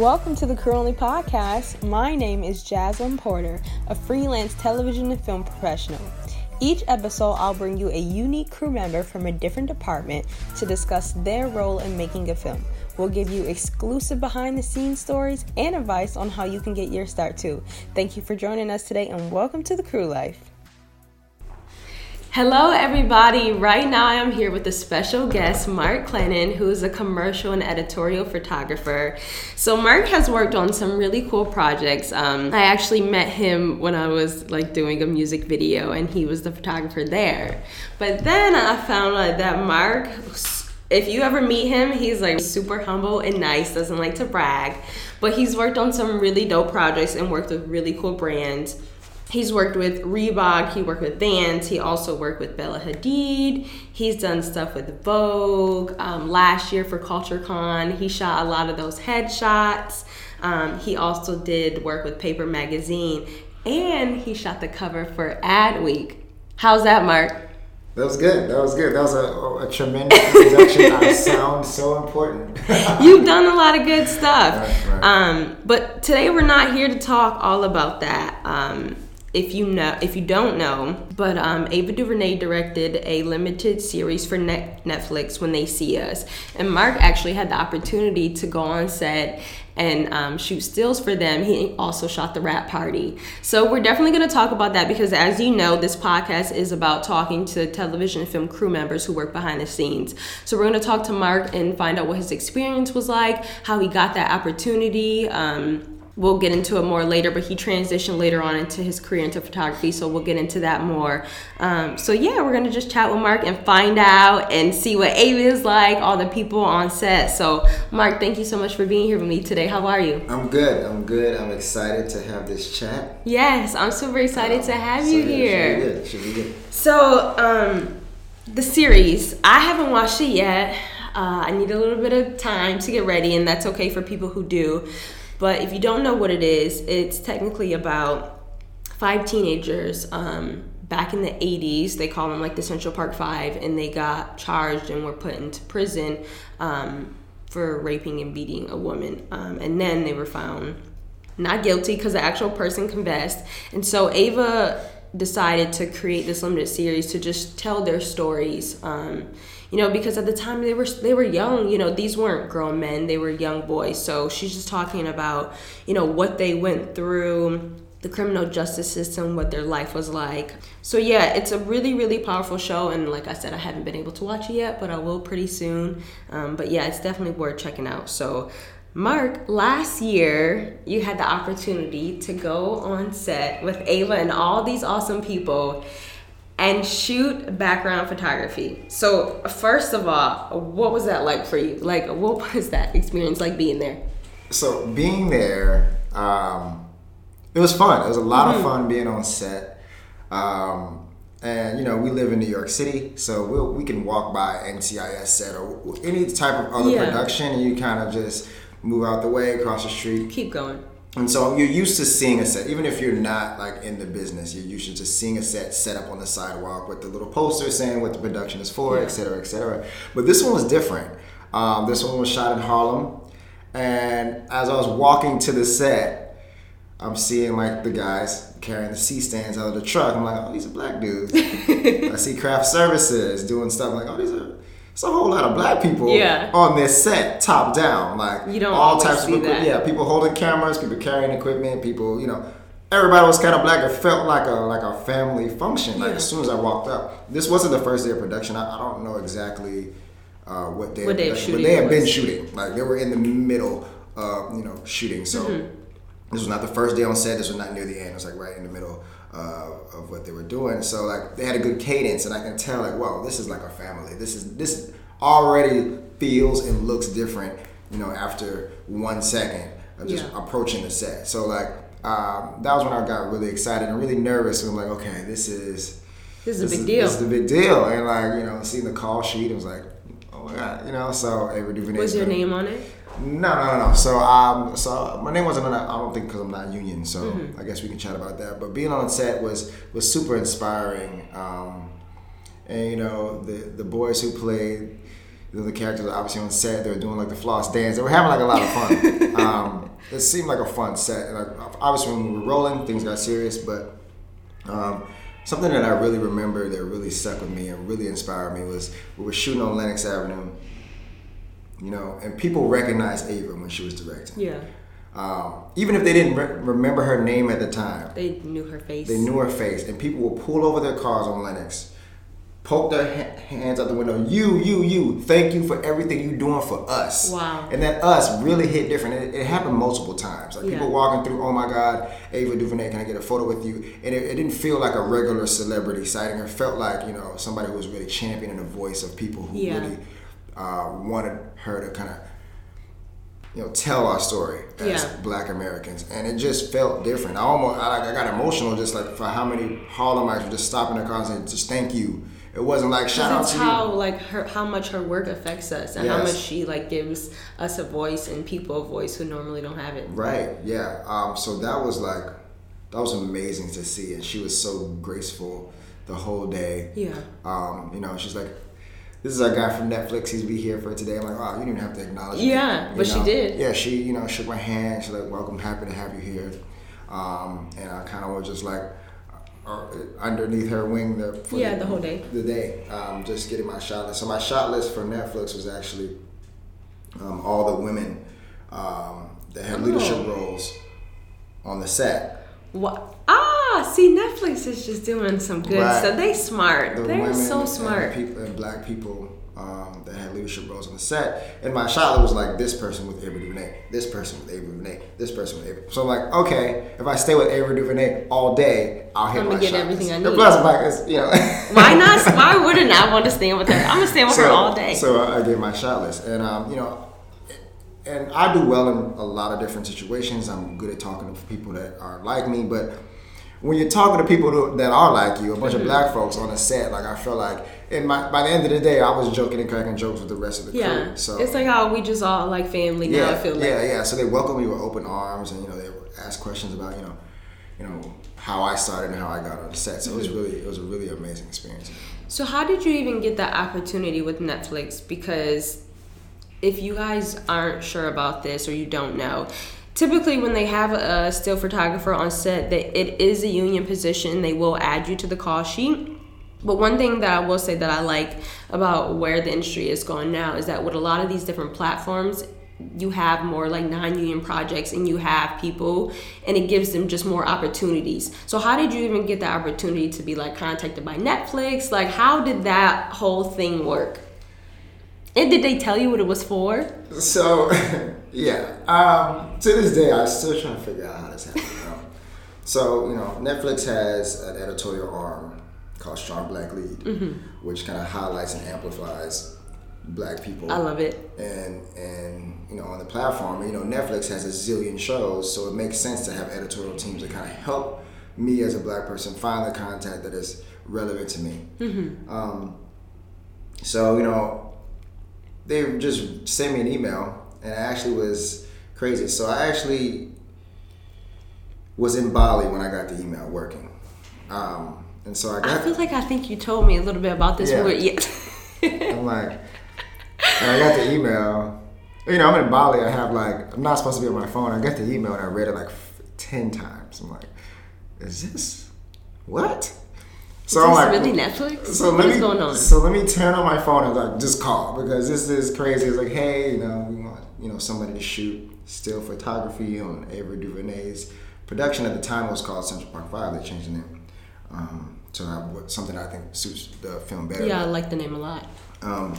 Welcome to the Crew Only Podcast. My name is Jasmine Porter, a freelance television and film professional. Each episode, I'll bring you a unique crew member from a different department to discuss their role in making a film. We'll give you exclusive behind the scenes stories and advice on how you can get your start too. Thank you for joining us today and welcome to the crew life. Hello, everybody. Right now, I am here with a special guest, Mark Clennon, who is a commercial and editorial photographer. So, Mark has worked on some really cool projects. Um, I actually met him when I was like doing a music video, and he was the photographer there. But then I found out that Mark if you ever meet him, he's like super humble and nice, doesn't like to brag, but he's worked on some really dope projects and worked with really cool brands. He's worked with Reebok, he worked with Vans, he also worked with Bella Hadid. He's done stuff with Vogue. Um, last year for CultureCon, he shot a lot of those headshots. Um, he also did work with Paper Magazine, and he shot the cover for Adweek. How's that, Mark? That was good. That was good. That was a, a tremendous introduction. I sound so important. You've done a lot of good stuff. Right, right. Um, but today we're not here to talk all about that. Um, if you know if you don't know but um, ava duvernay directed a limited series for Net- netflix when they see us. And mark actually had the opportunity to go on set and um, shoot stills for them. He also shot the wrap party. So we're definitely going to talk about that because as you know this podcast is about talking to television and film crew members who work behind the scenes. So we're going to talk to mark and find out what his experience was like how he got that opportunity um, we'll get into it more later but he transitioned later on into his career into photography so we'll get into that more. Um, so yeah we're gonna just chat with mark and find out and see what ava is like all the people on set. So mark thank you so much for being here with me today. How are you? I'm good i'm good. I'm excited to have this chat. Yes i'm super excited um, to have so you here. should be good. Should be good. so um, the series i haven't watched it yet. Uh, I need a little bit of time to get ready, and that's okay for people who do. But if you don't know what it is, it's technically about five teenagers. Um, back in the 80s, they call them like the Central Park Five, and they got charged and were put into prison um, for raping and beating a woman. Um, and then they were found not guilty because the actual person confessed. And so Ava decided to create this limited series to just tell their stories. Um, you know, because at the time they were they were young. You know, these weren't grown men; they were young boys. So she's just talking about you know what they went through the criminal justice system, what their life was like. So yeah, it's a really, really powerful show, and like I said, I haven't been able to watch it yet, but I will pretty soon. Um, but yeah, it's definitely worth checking out. So. Mark, last year you had the opportunity to go on set with Ava and all these awesome people and shoot background photography. So, first of all, what was that like for you? Like, what was that experience like being there? So, being there, um, it was fun. It was a lot mm-hmm. of fun being on set. Um, and you know, we live in New York City, so we'll, we can walk by NCIS set or any type of other yeah. production, and you kind of just move out the way, across the street, keep going. And so you're used to seeing a set, even if you're not like in the business, you're used to just seeing a set set up on the sidewalk with the little poster saying what the production is for, yeah. et cetera, et cetera. But this one was different. Um, this one was shot in Harlem. And as I was walking to the set, I'm seeing like the guys carrying the C stands out of the truck. I'm like, oh, these are black dudes. I see craft services doing stuff. I'm like, oh, these are it's a whole lot of black people yeah. on this set, top down. Like you don't all types of equipment. Yeah, people holding cameras, people carrying equipment, people, you know, everybody was kind of black. It felt like a like a family function. Like yeah. as soon as I walked up, this wasn't the first day of production. I, I don't know exactly uh, what day, what day of shooting, but they had been shooting. Like they were in the middle of you know shooting. So mm-hmm. this was not the first day on set. This was not near the end. It was like right in the middle. Uh, of what they were doing. So like they had a good cadence, and I can tell like, wow, this is like a family. This is this already feels and looks different. You know, after one second of just yeah. approaching the set. So like um, that was when I got really excited and really nervous. And I'm like, okay, this is this is this a big is, deal. This is a big deal. And like you know, seeing the call sheet, it was like, oh my god, you know. So Ava DuVernay. Was your name on it? No, no, no, no. So, um, so my name wasn't on. I don't think because I'm not union. So mm-hmm. I guess we can chat about that. But being on set was was super inspiring. Um, and you know the the boys who played the other characters were obviously on set. They were doing like the floss dance. They were having like a lot of fun. um, it seemed like a fun set. And like, obviously, when we were rolling, things got serious. But um, something that I really remember that really stuck with me and really inspired me was we were shooting on Lenox Avenue. You know, and people recognized Ava when she was directing. Yeah. Um, even if they didn't re- remember her name at the time, They knew her face. they knew her face, and people would pull over their cars on Lenox, poke their ha- hands out the window. You, you, you. Thank you for everything you're doing for us. Wow. And that us really hit different. It, it happened multiple times. Like Yeah. people walking through. Oh my God, Ava DuVernay, can I get a photo with you? And it, it didn't feel like a regular celebrity sighting. It felt like you know somebody who was really championing the voice of people who Yeah. really uh, wanted her to kind of you know tell our story as Yeah. black americans. And it just felt different. I almost I, like, I got emotional just like for how many harlemites were just stopping their cars and just thank you. It wasn't like shout out to how you. like her how much her work affects us and how much she like gives us a voice and people a voice who normally don't have it. right yeah. Um, so that was like that was amazing to see. And she was so graceful the whole day. Yeah. um, you know she's like this is our guy from Netflix. He's be here for today. I'm like, wow, you didn't even have to acknowledge me. Yeah, but she did. Yeah, she, you know, shook my hand. She's like, welcome, happy to have you here. Um, and I kind of was just like uh, underneath her wing the for Yeah, the whole day. The day, um, just getting my shot list. So my shot list for Netflix was actually um, all the women um, that had leadership Oh. roles on the set. What? Ah, see, Netflix is just doing some good Right. stuff. They smart. the They're so and smart. people and black people um, that had leadership roles on the set. And my shot was like this person with Ava DuVernay, this person with Ava DuVernay, this person with Ava. So I'm like, okay, if I stay with Ava DuVernay all day, I'll hit I'm gonna get shot everything list. I And need. plus, I'm like, it's, you know. Why not? Why wouldn't I want to stand with her? I'm gonna stand with her all day. So I gave my shot list, and um, you know, and I do well in a lot of different situations. I'm good at talking to people that are like me, but when you're talking to people who- that are like you, a bunch Mm-hmm. of black folks on a set, like I feel like, and my by the end of the day, I was joking and cracking jokes with the rest of the yeah, crew. So it's like how we just all like family now. yeah, I feel like. yeah, yeah. So they welcome me with open arms, and you know they ask questions about you know, you know how I started and how I got on the set. So it was Mm-hmm. really it was a really amazing experience. So how did you even get that opportunity with Netflix? Because if you guys aren't sure about this or you don't know, typically when they have a still photographer on set, that it is a union position. They will add you to the call sheet. But one thing that I will say that I like about where the industry is going now is that with a lot of these different platforms, you have more like non-union projects and you have people and it gives them just more opportunities. So how did you even get the opportunity to be like contacted by Netflix? Like how did that whole thing work? And did they tell you what it was for? So, yeah. Um, to this day, I'm still trying to figure out how this happened. you know. So, you know, Netflix has an editorial arm called Strong Black Lead, Mm-hmm. which kind of highlights and amplifies black people. I love it. And and you know, on the platform, you know, Netflix has a zillion shows, so it makes sense to have editorial teams that kind of help me as a black person find the content that is relevant to me. Um, so you know, they just sent me an email, and it actually was crazy. So I actually was in Bali when I got the email working, um, and so I got. I feel like I think you told me a little bit about this. Yeah. Word. Yeah. I'm like, and I got the email. You know, I'm in Bali. I have like, I'm not supposed to be on my phone. I got the email and I read it like f- ten times. I'm like, is this what? So I'm like, really Netflix? So what let is me, going on? So let me turn on my phone and like just call because this is crazy. It's like, hey, you know, we want you know somebody to shoot still photography on Ava DuVernay's production. At the time, it was called Central Park Five. They changed the name um, to uh, something I think suits the film better. yeah, I like the name a lot. Um,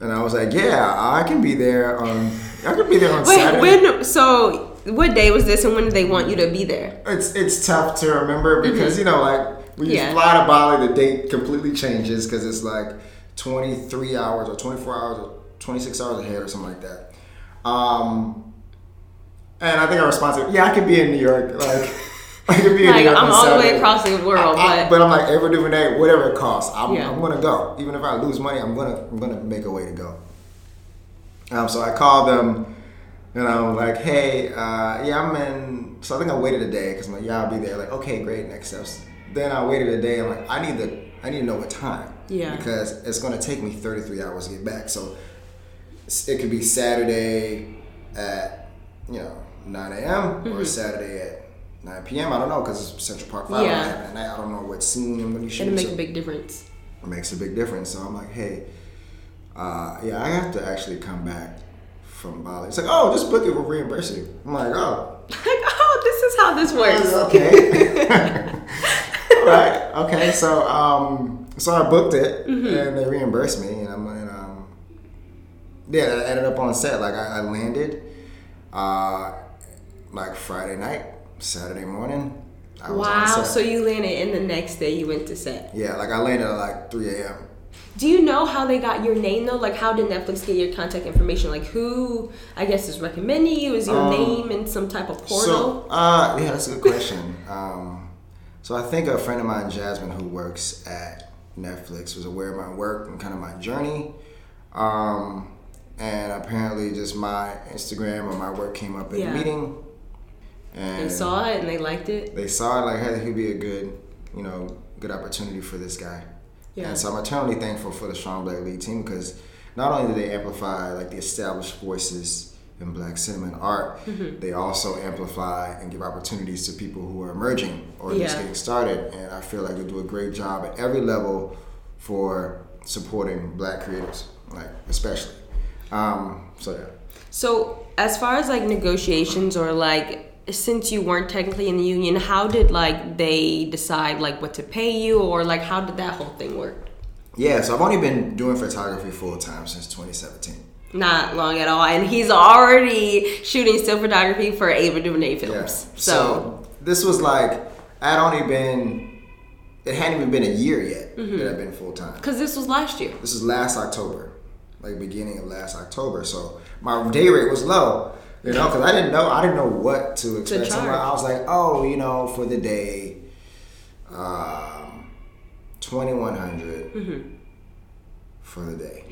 and I was like, yeah, I can be there on. I can be there on Wait, Saturday. when? So, what day was this, and when did they want you to be there? It's it's tough to remember because you know, like we you Mm-hmm. Yeah. fly to Bali, the date completely changes because it's like twenty three hours or twenty four hours or twenty six hours ahead or something like that. Um, and I think our response is, yeah, I could be in New York, like. I could be in Like New York I'm all the way across the world, I- I- but but I'm like Ava DuVernay, whatever it costs, I'm, Yeah. I'm gonna go. Even if I lose money, I'm gonna I'm gonna make a way to go. Um, so I called them, and I'm like, "Hey, uh, yeah, I'm in." So I think I waited a day because I'm like, "Yeah, I'll be there." Like, okay, great, next steps. Then I waited a day. I'm like, "I need to I need to know what time." Yeah. Because it's going to take me 33 hours to get back. So it could be Saturday at, you know, 9 a.m. Mm-hmm. or Saturday at 9 p.m. I don't know because it's Central Park 5 Yeah. at night. I don't know what scene I'm going to be It'll shooting. make so a big difference. it makes a big difference. So I'm like, hey, uh, yeah, I have to actually come back from Bali. It's like, oh, just book it with reimbursing. I'm like, oh, Like, oh, this is how this works. okay. All right. Okay. So, um, so I booked it, and they reimbursed me, and I'm, yeah, I ended up on set. Like I, I landed, uh, like Friday night, Saturday morning. I was on Wow. So you landed, and the next day you went to set. yeah, like I landed at like 3 a.m. Do you know how they got your name though? Like, how did Netflix get your contact information? Like, who I guess is recommending you? Is your Um, name in some type of portal? So, uh, yeah, that's a good question. um, so I think a friend of mine, Jasmine, who works at Netflix, was aware of my work and kind of my journey. Um, and apparently, just my Instagram or my work came up in Yeah. a meeting. And they saw it and they liked it. They saw it like, hey, he'd be a good, you know, good opportunity for this guy. Yeah. And so I'm eternally thankful for the Strong Black Lead team because not only do they amplify like the established voices in black cinema and art, Mm-hmm. they also amplify and give opportunities to people who are emerging or just getting started. And I feel like they do a great job at every level for supporting black creators, like especially. Um, so yeah. So, as far as like negotiations or like since you weren't technically in the union, how did like they decide like what to pay you or like how did that whole thing work? Yeah, so I've only been doing photography full time since 2017. Not long at all, and he's already shooting still photography for Ava DuVernay films. Yeah. So, this was like I'd only been it hadn't even been a year yet Mm-hmm. that I've been full time. because this was last year. This is last October, like beginning of last October. So my day rate was low, you know, because I didn't know I didn't know what to expect. So. I was like, oh, you know, for the day, um, twenty Mm-hmm. for the day.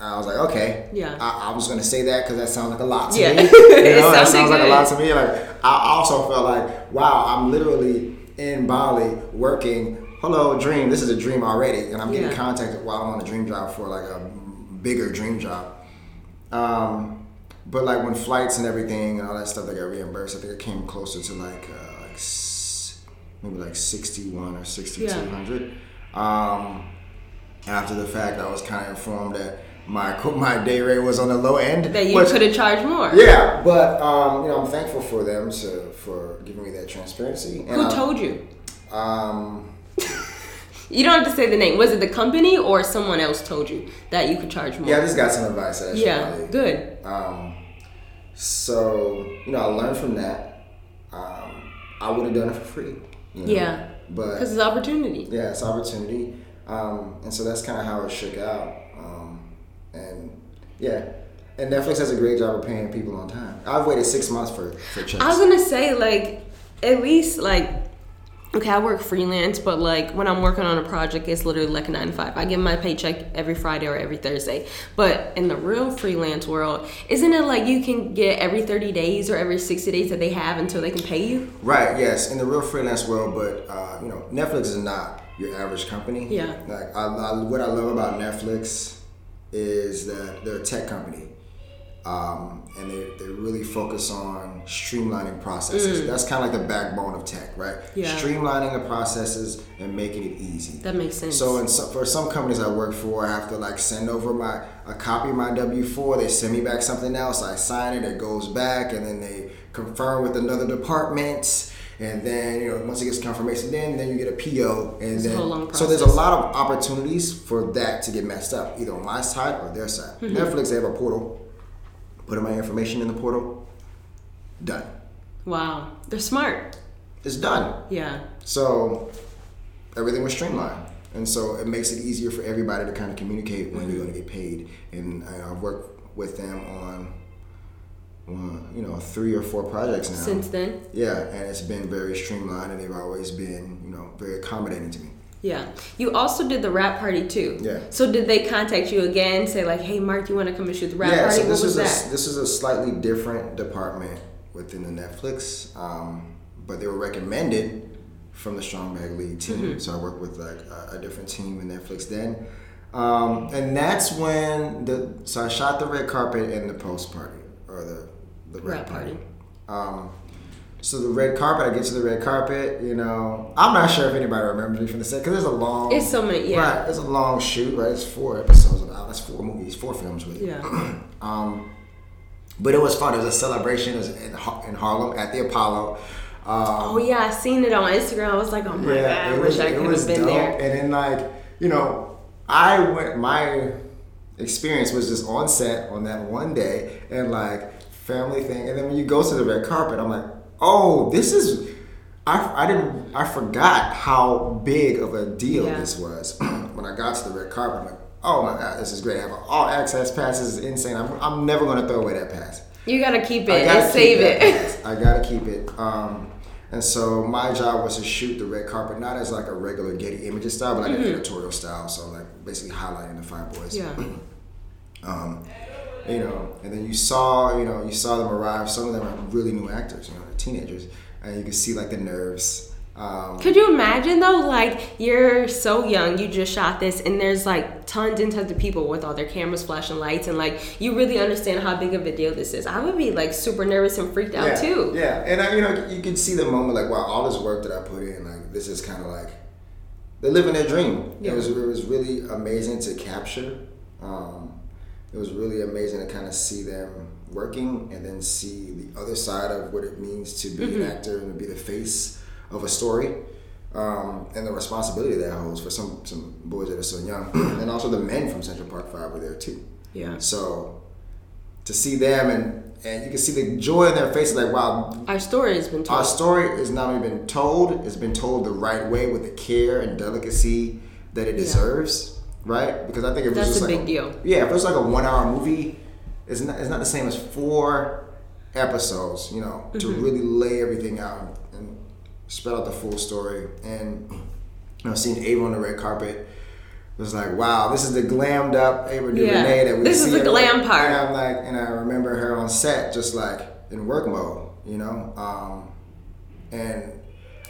I was like, okay. Yeah. I, I was gonna say that because that sounds like a lot to Yeah. me. You know, that sounds like a lot to me. Like I also felt like, wow, I'm literally in Bali working. Hello, dream. This is a dream already, and I'm getting Yeah. contacted while I'm on a dream job for like a bigger dream job. Um, but like when flights and everything and all that stuff that got reimbursed, I think it came closer to like uh, like maybe like sixty one or sixty two hundred. Um, after the fact, I was kind of informed that my my day rate was on the low end. That you could have charged more. yeah, but um, you know, I'm thankful for them to for giving me that transparency. And Who told you? Um, You don't have to say the name. Was it the company or someone else told you that you could charge more? yeah, I just got some advice. Should Yeah, good. Um, so you know, I learned from that. Um, I would have done it for free. You know? Yeah. but Because it's opportunity. yeah, it's opportunity, um, and so that's kind of how it shook out. Um, and yeah, and Netflix does a great job of paying people on time. I've waited six months for for checks. I was gonna say like at least like okay, I work freelance, but like when I'm working on a project, it's literally like a nine to five. I get my paycheck every Friday or every Thursday. But in the real freelance world, isn't it like you can get every 30 days or every 60 days that they have until they can pay you? Right. Yes, in the real freelance world, but uh, you know, Netflix is not your average company. Yeah. Like I, I, what I love about Netflix is that they're a tech company, um, and they they really focus on streamlining processes. That's kind of like the backbone of tech, right? Mm. Yeah. Streamlining the processes and making it easy. That makes sense. So, in some, for some companies I work for, I have to like send over my a copy of my W four. They send me back something else. I sign it. It goes back, and then they confirm with another department. And then you know once it gets confirmation, then then you get a PO, and It's then so there's a lot of opportunities for that to get messed up, either on my side or their side. Mm-hmm. Netflix they have a portal. Put in my information in the portal. Done. wow, they're smart. It's done. Yeah. So everything was streamlined. And so it makes it easier for everybody to kind of communicate when you're going to get paid. And I- I've worked with them on, you know, three or four projects now. Since then, yeah, and it's been very streamlined, and they've always been, you know, very accommodating to me. Yeah. You also did the wrap party too. Yeah. So did they contact you again? Say like, hey, Mark, you want to come and shoot the wrap yeah, party? so what this was is a, that? this is a slightly different department within the Netflix, um, but they were recommended from the Strong Black Lead team. So I worked with like a, a different team in Netflix then. Um, and that's when the so I shot the red carpet and the post party or the the red Red party. party. Um, so the red carpet, I get to the red carpet. You know, I'm not sure if anybody remembers me from the set because there's a long. It's so many, yeah. Right, it's a long shoot. Right, it's four episodes. About that's four movies, four films really. Yeah. Um, but it was fun. It was a celebration. It was in, Har- in Harlem at the Apollo. Um, Oh yeah, I seen it on Instagram. I was like, oh my god, I wish was, I could have been dope. there. And then like, you know, I went my experience was just on set on that one day and like family thing. And then when you go to the red carpet, I'm like, oh, this is I, I didn't I forgot how big of a deal Yeah. this was. when I got to the red carpet, I'm like, oh my god, this is great. I have all access passes. Is insane. I'm, I'm never gonna throw away that pass. You gotta keep it. I gotta keep save it. I gotta keep it. Um, and so my job was to shoot the red carpet, not as like a regular Getty Images style, but like an editorial style. So like basically highlighting the five boys. Mm-hmm. yeah. Um, you know, and then you saw, you know, you saw them arrive. Some of them are really new actors, you know, they're teenagers, and you could see like the nerves. Um, Could you imagine though, like you're so young, you just shot this, and there's like tons and tons of people with all their cameras, flashing lights, and like you really understand how big of a deal this is. I would be like super nervous and freaked out yeah, too. Yeah, and I, you know, you can see the moment like, wow, all this work that I put in, like this is kind of like they're living their dream. Yeah. It was it was really amazing to capture. Um, it was really amazing to kind of see them working and then see the other side of what it means to be Mm-hmm. an actor and to be the face of a story. Um, and the responsibility that holds for some some boys that are so young, and also the men from Central Park Five were there too. Yeah. So to see them and and you can see the joy in their faces, like wow, Our story has been told our story has not only been told, it's been told the right way with the care and delicacy that it Yeah. deserves, right? Because I think if it was just a like big deal. Yeah, if it's like a one-hour movie, it's not it's not the same as four episodes, you know, to Mm-hmm. really lay everything out and spread out the full story. And you know, seeing Ava on the red carpet was like, wow, this is the glammed up Ava Yeah. DuVernay that we This is the glam part. And I'm like, and I remember her on set just like in work mode, you know. Um, and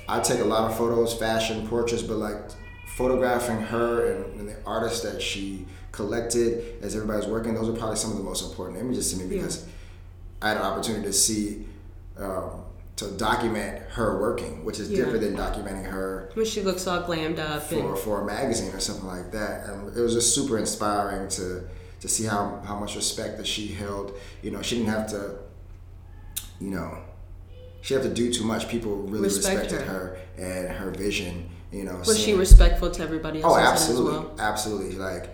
I take a lot of photos, fashion, portraits, but like photographing her and, and the artists that she collected as everybody's working, those are probably some of the most important images to me because I had an opportunity to see, um, to document her working, which is Yeah. different than documenting her when she looks all glammed up for, and for a magazine or something like that. And it was just super inspiring to to see how, how much respect that she held. You know, she didn't have to, you know, she didn't have to do too much. People really Respect respected her. her. and her vision. You know, was she respectful to everybody else Oh, absolutely, as well? absolutely. Like,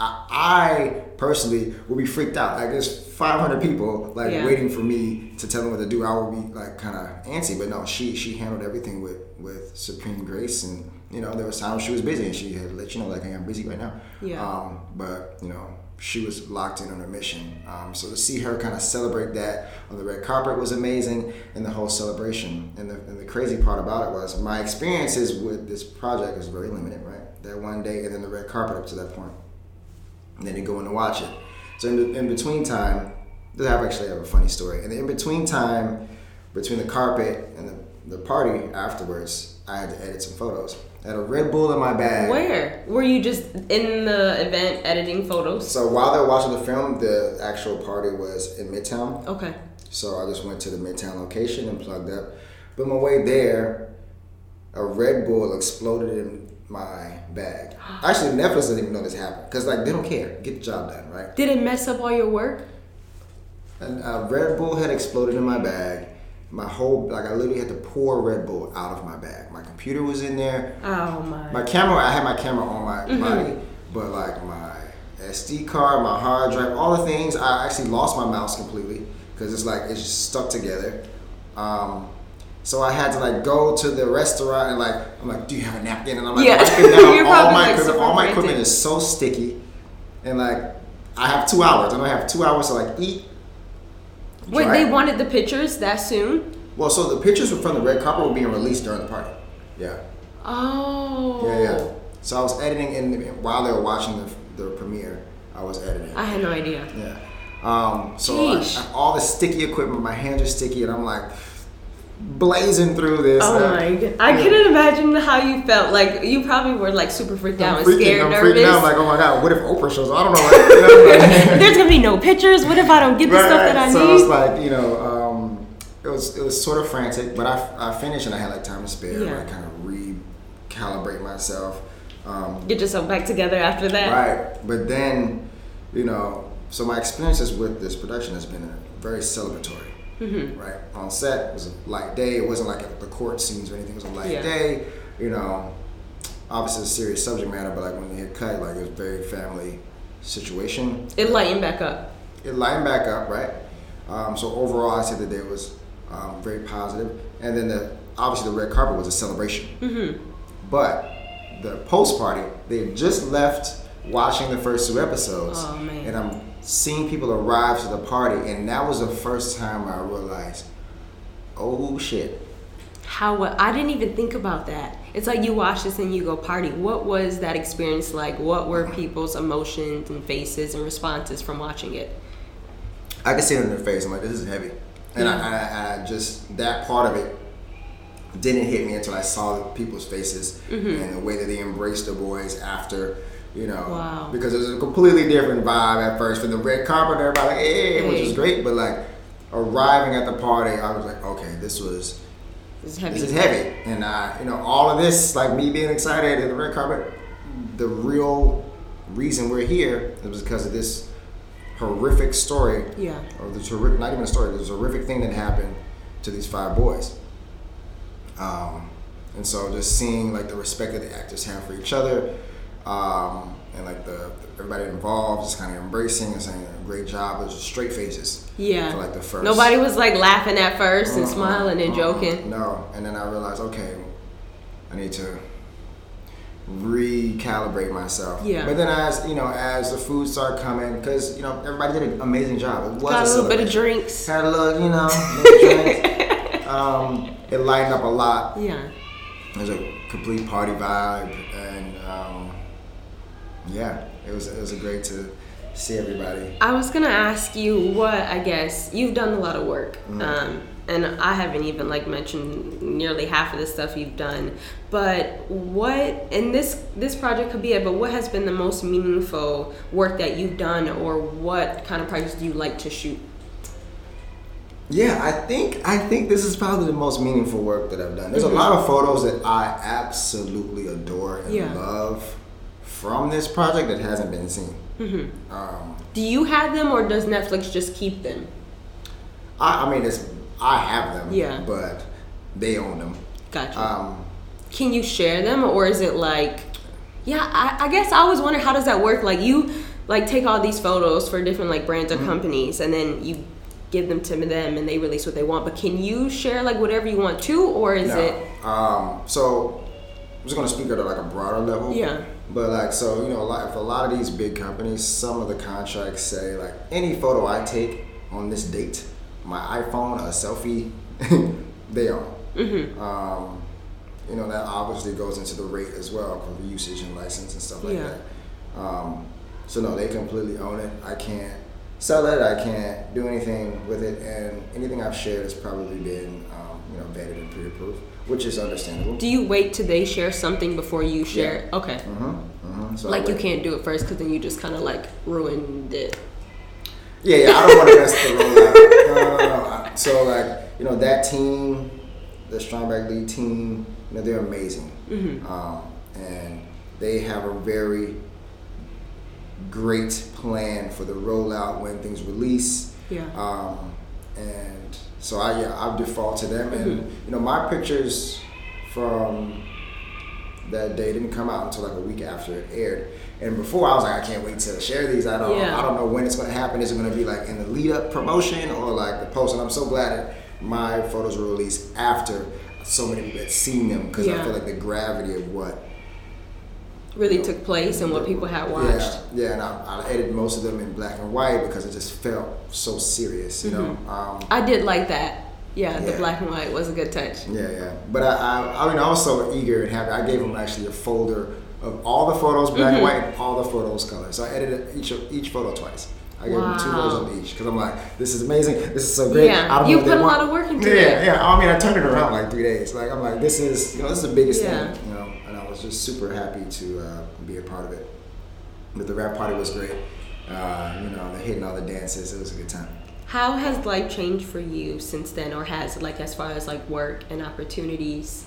I, I personally would be freaked out. Like, there's 500 people like Yeah. waiting for me to tell them what to do. I would be like kind of antsy, but no, she she handled everything with with supreme grace. And you know, there was times she was busy, and she had let you know, like, hey, I'm busy right now. Yeah. Um, but you know, she was locked in on her mission. Um, so to see her kind of celebrate that on the red carpet was amazing, and the whole celebration. And the, and the crazy part about it was my experiences with this project is very limited, right? That one day, and then the red carpet up to that point, and then you go in to watch it. So in, in between time, I actually have a funny story. And in between time, between the carpet and the, the party afterwards, I had to edit some photos. I had a Red Bull in my bag. Where were you just in the event editing photos? So while they're watching the film, the actual party was in Midtown. Okay. So I just went to the Midtown location and plugged up. But my way there, a Red Bull exploded in my bag. Actually, Netflix doesn't even know this happened because like they don't care. Get the job done, right? Did it mess up all your work? And a Red Bull had exploded in my bag. My whole like I literally had to pour Red Bull out of my bag. My computer was in there. Oh my. My camera, I had my camera on my body, but like my SD card, my hard drive, all the things, I actually lost my mouse completely because it's like it's just stuck together. Um, so I had to like go to the restaurant and like I'm like, do you have a napkin? And I'm like, Yeah. You're all my like, equipment. All my equipment is so sticky, and like I have two hours. I I have two hours to like eat. Wait, they wanted the pictures that soon? Well, so the pictures from the red carpet were being released during the party. Yeah. Oh. Yeah, yeah. So I was editing in while they were watching the, the premiere. I was editing. I had no idea. Yeah. Um, so I, I- all the sticky equipment, my hands are sticky, and I'm like, blazing through this. Oh uh, my god! I yeah. couldn't imagine how you felt. Like you probably were like super freaked out I'm and freaking, scared, I'm nervous. freaking out. I'm like, oh my god, what if Oprah shows? up? I don't know. Like, you know, like- There's gonna be no pictures. What if I don't get the stuff that I need? so need? it's like you know, um, it was it was sort of frantic, but I, I finished and I had like time to spare, Yeah. like kind of recalibrate myself. Um, Get yourself back together after that. right, but then you know, so my experiences with this production has been very celebratory. Mm-hmm. Right on set, it was a light day. It wasn't like the court scenes or anything. It was a light Yeah. day. You know, obviously it's a serious subject matter, but like when they hit cut, like it was a very family situation It lightened back up. it lined back up, right? Um, so overall, I said the day was um, very positive, and then the obviously the red carpet was a celebration. Mm-hmm. But the post party, they had just left watching the first two episodes, Oh, man. and I'm seeing people arrive to the party, and that was the first time I realized, oh shit, How? What? I didn't even think about that. It's like you watch this and you go party. What was that experience like? What were people's emotions and faces and responses from watching it? I could see it in their face. I'm like, this is heavy, and Yeah. I, I, I just that part of it didn't hit me until I saw the people's faces Mm-hmm. and the way that they embraced the boys after, you know, Wow. because it was a completely different vibe at first. From the red carpet, everybody like, hey, which Hey. was great, but like arriving at the party, I was like, okay, this was It's heavy. this is heavy, and uh, you know, all of this, like me being excited at the red carpet, the real reason we're here is because of this horrific story Yeah. or the horrific, not even a story, a horrific thing that happened to these five boys. Um, and so just seeing like the respect that the actors have for each other, um, and like the everybody involved just kind of embracing and saying great job. There's straight faces. Yeah. For like the first. Nobody was like laughing at first and Uh-uh, smiling and uh-uh, joking. No, and then I realized, okay, I need to recalibrate myself. Yeah. But then as you know, as the food started coming, because you know everybody did an amazing job. It was Got a little bit of drinks. Had a little, you know, little um, it lightened up a lot. Yeah. There's a complete party vibe, and um, yeah, it was it was great to see everybody. I was gonna ask you what I guess you've done a lot of work, Mm-hmm. um, and I haven't even like mentioned nearly half of the stuff you've done. But what and this this project could be it. But what has been the most meaningful work that you've done, or what kind of projects do you like to shoot? Yeah, I think I think this is probably the most meaningful work that I've done. There's a lot of photos that I absolutely adore and Yeah. love from this project that hasn't been seen. Um, Do you have them, or does Netflix just keep them? I, I mean, it's I have them, Yeah. but they own them. Gotcha. Um, Can you share them, or is it like, yeah? I, I guess I always wonder how does that work. Like you, like take all these photos for different like brands or Mm-hmm. companies, and then you give them to them, and they release what they want. But can you share like whatever you want to, or is no. it? Um, so I'm just gonna speak at like a broader level. Yeah. But like, so you know, like, for a lot of these big companies, some of the contracts say like any photo I take on this date, my iPhone, a selfie, they own. Mm-hmm. Um, you know, that obviously goes into the rate as well for the usage and license and stuff like Yeah. that. Um, so no, they completely own it. I can't sell it. I can't do anything with it, and anything I've shared has probably been, um, you know, vetted and pre-approved, which is understandable. Do you wait till they share something before you share? it? Okay. Mm-hmm, mm-hmm. So Like you can't do it first because then you just kind of like ruined it. Yeah, yeah, I don't want to mess the rollout. No, no, no, So like, you know, that team, the Strong Black Lead team, you know, they're amazing, Mm-hmm. um, and they have a very great plan for the rollout when things release. Yeah. Um, and so I yeah, I default to them, and Mm-hmm. you know, my pictures from that day didn't come out until like a week after it aired. And before I was like, I can't wait to share these. I don't, Yeah. I don't know when it's going to happen. Is it going to be like in the lead up promotion or like the post? And I'm so glad that my photos were released after so many people had seen them because I Yeah. feel like the gravity of what Really took place and what people had watched. Yeah, yeah, and I, I edited most of them in black and white because it just felt so serious, you know. Um, I did like that. Yeah, the black and white was a good touch. Yeah, yeah. But I, I, I mean, I was eager and happy. I gave him actually a folder of all the photos black Mhm. and white and all the photos color. So I edited each of, each photo twice. I gave them two Wow. rows of each because I'm like, this is amazing. This is so great. Yeah, I don't you put a lot of work into yeah, it. Yeah, yeah. I mean, I turned it around like three days. Like I'm like, this is you know, this is the biggest Yeah. thing. You know, and I was just super happy to uh, be a part of it. But the wrap party was great. Uh, you know, hitting all the dances. It was a good time. How has life changed for you since then, or has like as far as like work and opportunities?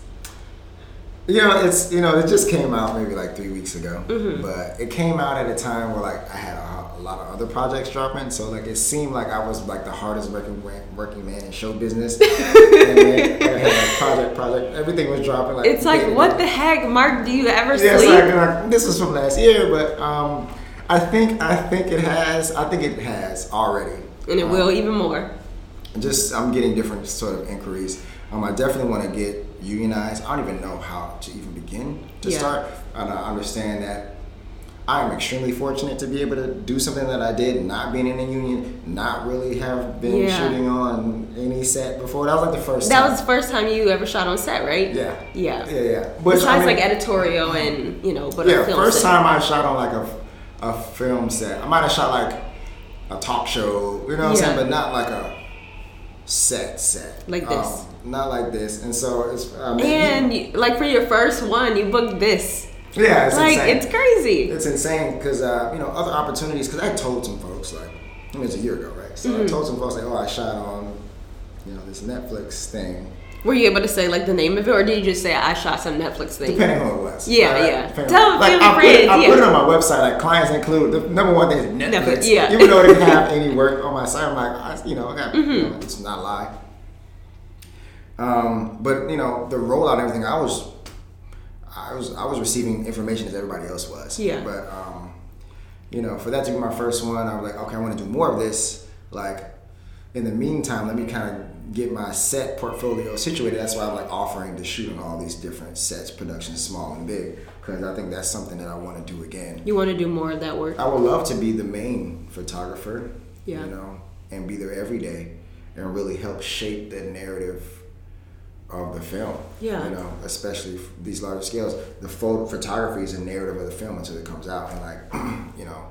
You know, it's you know, it just came out maybe like three weeks ago, Mm-hmm. but it came out at a time where like I had a, a lot of other projects dropping, so like it seemed like I was like the hardest working working man in show business. and then I had like project, project, everything was dropping. Like It's like what the heck, Mark? Do you ever Yeah, sleep? like, like, this was from last year, but um, I think I think it has. I think it has already. and it Um, will even more. just I'm getting different sort of inquiries. Um, I definitely want to get unionized. I don't even know how to even begin to Yeah. start. And I understand that I am extremely fortunate to be able to do something that I did, not being in a union, not really have been Yeah. shooting on any set before. That was like the first. That time. was the first time you ever shot on set, right? yeah, Yeah. yeah, yeah. But Besides I mean- like editorial and you know, but yeah, a film first time I shot on like a, a film set. I might have shot like a talk show, you know what I'm saying, but not like a set set Like this. Um, not like this, and so it's. I mean, And you, like for your first one, you booked this. yeah, it's like insane. it's crazy. It's insane because uh, you know other opportunities. Because I told some folks like I mean, it was a year ago, right? So Mm-hmm. I told some folks like, oh, I shot on you know this Netflix thing. Were you able to say like the name of it, or did you just say I shot some Netflix thing? Depending on who it was. Yeah, yeah. depending Tell like, I put, it, I yeah. put it on my website. Like clients include the number one thing is Netflix. Netflix, yeah. Even though it didn't have any work on my site, I'm like, I, you know, I got, Mm-hmm. you know, it's not a lie. Um, but you know, the rollout and everything, I was, I was, I was receiving information as everybody else was. Yeah. But um, you know, for that to be my first one, I was like, okay, I want to do more of this. Like, in the meantime, let me kind of get my set portfolio situated. That's why I'm like offering to shoot on all these different sets, productions, small and big, because I think that's something that I want to do again. You want to do more of that work? I would love to be the main photographer, Yeah. you know, and be there every day and really help shape the narrative of the film. Yeah. You know, especially these larger scales. The photo photography is a narrative of the film until it comes out, and like, you know,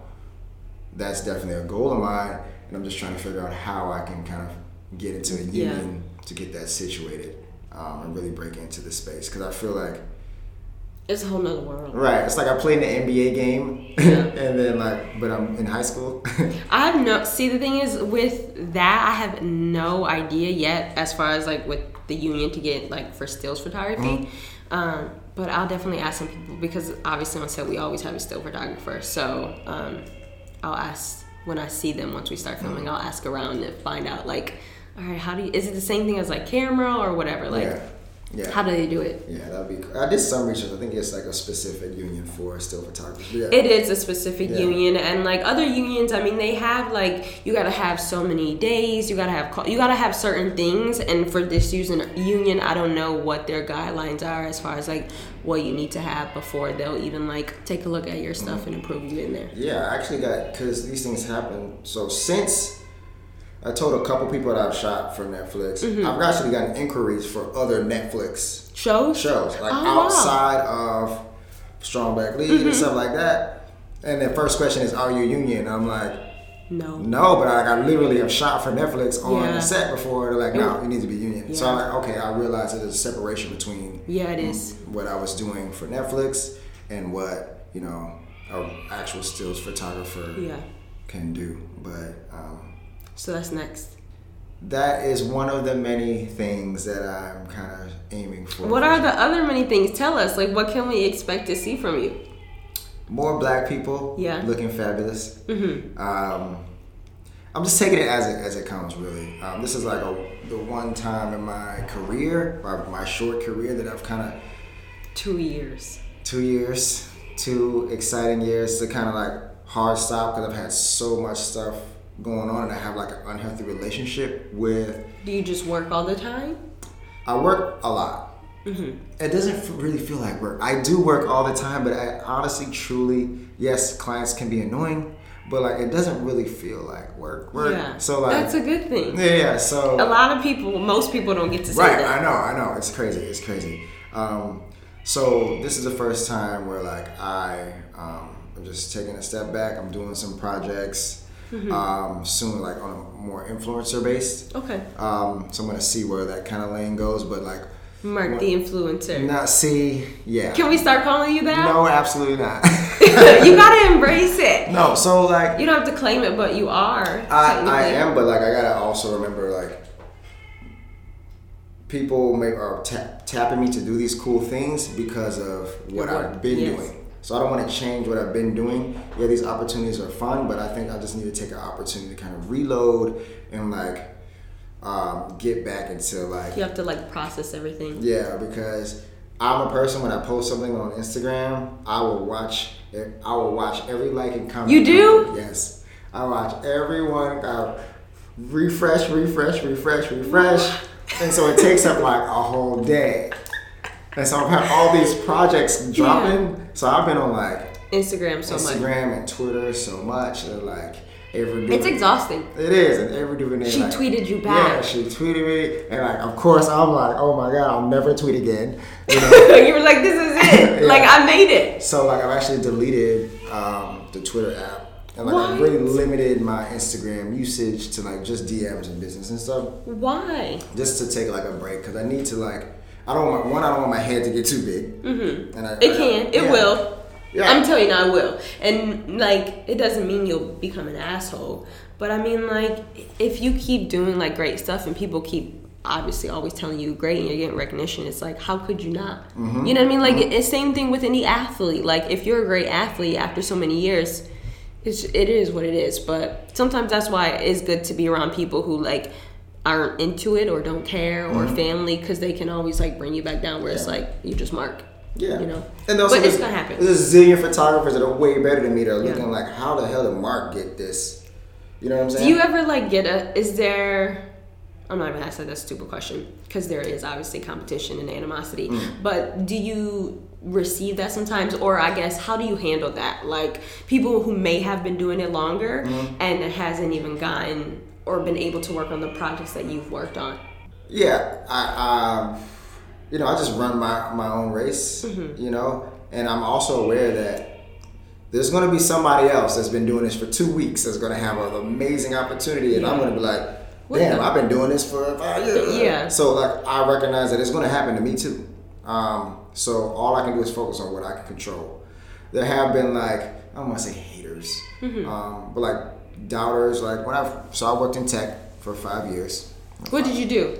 that's definitely a goal of mine. And I'm just trying to figure out how I can kind of get into a Yeah. union to get that situated um, and really break into the space because I feel like It's a whole nother world. Right. It's like I played in the NBA game, and then like, but I'm in high school. I have no. See, the thing is, with that, I have no idea yet as far as like with the union to get like for stills photography. Um, but I'll definitely ask some people because obviously on set we always have a still photographer. So um, I'll ask when I see them once we start filming. I'll ask around and find out like, all right, how do you? Is it the same thing as like camera or whatever? Like, yeah. Yeah. how do they do it? yeah, that'd be. I did some research. I think it's like a specific union for still photography. Yeah. It is a specific Yeah. union, and like other unions, I mean, they have like you gotta have so many days, you gotta have call, you gotta have certain things, and for this using union, I don't know what their guidelines are as far as like what you need to have before they'll even like take a look at your stuff mm-hmm. and approve you in there. Yeah, I actually got because these things happen. So since I told a couple people that I've shot for Netflix, Mm-hmm. I've actually gotten inquiries for other Netflix Shows shows, like Oh, wow. outside of Strong Black Lead Mm-hmm. and stuff like that. And the first question is, "Are you union?" I'm like, No. No, but like I literally have shot for Netflix on Yeah. the set before. They're like, no, you need to be union. So I'm like, okay, I realized that there's a separation between Yeah, it is. what I was doing for Netflix and what you know an actual stills photographer Yeah. can do. But um, So that's next. that is one of the many things that I'm kind of aiming for. What are the other many things? Tell us. Like, what can we expect to see from you? more black people Yeah. looking fabulous. Mm-hmm. Um, I'm just taking it as it as it comes. Really, um, this is like a, the one time in my career, my, my short career, that I've kind of Two years. two years, two exciting years to kind of like hard stop because I've had so much stuff going on, and I have like an unhealthy relationship with. Do you just work all the time? I work a lot. It doesn't really feel like work. I do work all the time, but I honestly, truly, yes, clients can be annoying, but like it doesn't really feel like work. Work. Yeah. So like that's a good thing. yeah, yeah. So A lot of people, most people don't get to say right, that. I know, I know. It's crazy. It's crazy. Um, so this is the first time where like I um, I'm just taking a step back. I'm doing some projects. Um, soon, like on a more influencer based. Okay. Um, so I'm gonna see where that kind of lane goes, but like Mark the influencer. not see, yeah. Can we start calling you that? No, absolutely not. you gotta embrace it. no, so like You don't have to claim it, but you are. I, I am, but like I gotta also remember like people make are tap, tapping me to do these cool things because of what I've been yes. doing. So I don't want to change what I've been doing. Yeah, these opportunities are fun, but I think I just need to take an opportunity to kind of reload and like um, get back into like You have to like process everything. yeah, because I'm a person when I post something on Instagram, I will watch. it- I will watch every like and comment. You do? Yes, I watch everyone. I refresh, refresh, refresh, refresh, and so it takes up like a whole day. And so I've had all these projects dropping. So I've been on like Instagram so much. Instagram and Twitter so much. And like every It's exhausting. it is, and every doing She like, tweeted you back. Yeah, she tweeted me, and like, of course, I'm like, oh my god, I'll never tweet again. You know? you were like, this is it. Yeah. Like I made it. so like, I've actually deleted um, the Twitter app, and like, I've really limited my Instagram usage to like just DMs and business and stuff, Why? just to take like a break because I need to like, I don't want one, I don't want my head to get too big, mm-hmm. and I, It I- can. It yeah. will. Yeah. I'm telling you, now it will. And like, it doesn't mean you'll become an asshole. But I mean, like, if you keep doing like great stuff and people keep obviously always telling you great and you're getting recognition, it's like, how could you not? Mm-hmm. You know what I mean? Like, it's same thing with any athlete. Like, if you're a great athlete after so many years, it's it is what it is. But sometimes that's why it's good to be around people who like aren't into it or don't care or family because they can always like bring you back down where it's Mm-hmm. Like you just mark. Yeah. You know. And also but it's gonna happen. There's a zillion photographers that are way better than me that are Yeah. looking like, how the hell did Mark get this? You know what I'm saying? Do you ever like get a? Is there? I'm not even asking that That's a stupid question because there is obviously competition and animosity. Mm. But do you receive that sometimes, or I guess how do you handle that? Like people who may have been doing it longer Mm-hmm. and it hasn't even gotten or been able to work on the projects that you've worked on. Yeah, I, um, you know, I just run my, my own race, Mm-hmm. you know, and I'm also aware that there's going to be somebody else that's been doing this for two weeks that's going to have an amazing opportunity, and I'm going to be like, damn, I've been doing this for five years. Yeah. So like, I recognize that it's going to happen to me too. Um, so all I can do is focus on what I can control. There have been like, I don't want to say haters, Mm-hmm. um, but like doubters. Like when I so I worked in tech for five years. What did you do?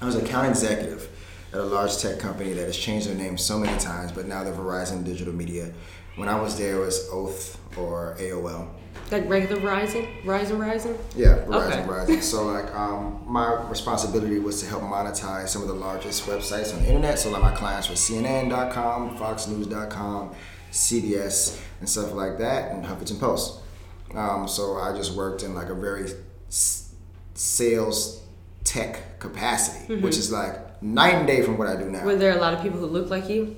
I was account executive at a large tech company that has changed their name so many times, but now they're Verizon Digital Media. When I was there, it was Oath or AOL. Like regular rising, rising, rising. Yeah, rising, Okay. Verizon. So like, um, my responsibility was to help monetize some of the largest websites on the internet. So like, my clients were CNN.com, FoxNews.com, CBS, and stuff like that, and Huffington Post. Um, so I just worked in like a very s- sales tech capacity, which is like night and day from what I do now. Were there a lot of people who looked like you?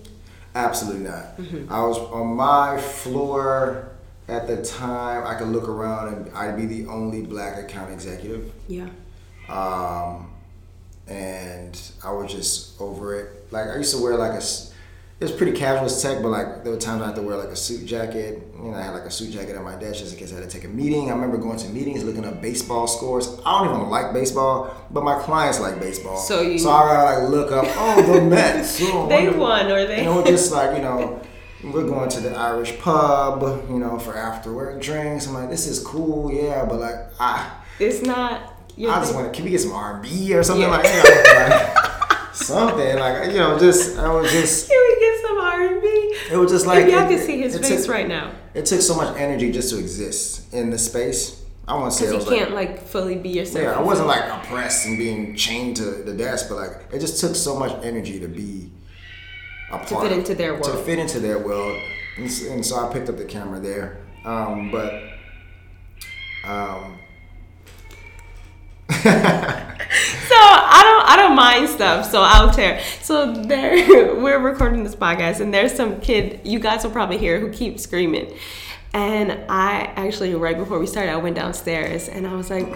Absolutely not. I was on my floor at the time. I could look around and I'd be the only black account executive. Yeah. Um, and I was just over it. Like I used to wear like a, it was pretty casual as tech, but like there were times I had to wear like a suit jacket. You know, I had like a suit jacket on my desk just in case I had to take a meeting. I remember going to meetings, looking up baseball scores. I don't even like baseball, but my clients like baseball. So you- so I gotta like look up, oh, the Mets. Oh, They won, or they? you know, just like, you know, we're going to the Irish pub, you know, for after work drinks. I'm like, this is cool, yeah, but like, I, It's not. I just want to, can we get some R&B or something Yeah. like that? Like, something, like, you know, just, I was just, Can we get some R and B? it was just like. Y'all can see his face took- right now, It took so much energy just to exist in the space. I want to say because you can't like, like fully be yourself. yeah, I wasn't like oppressed and being chained to the desk, but like, it just took so much energy to be a to fit into their world. to fit into their world, and, and so I picked up the camera there. Um, but um, So I don't I don't mind stuff. So I'll tear. So there we're recording this podcast and there's some kid you guys will probably hear who keeps screaming. And I actually right before we started I went downstairs and I was like,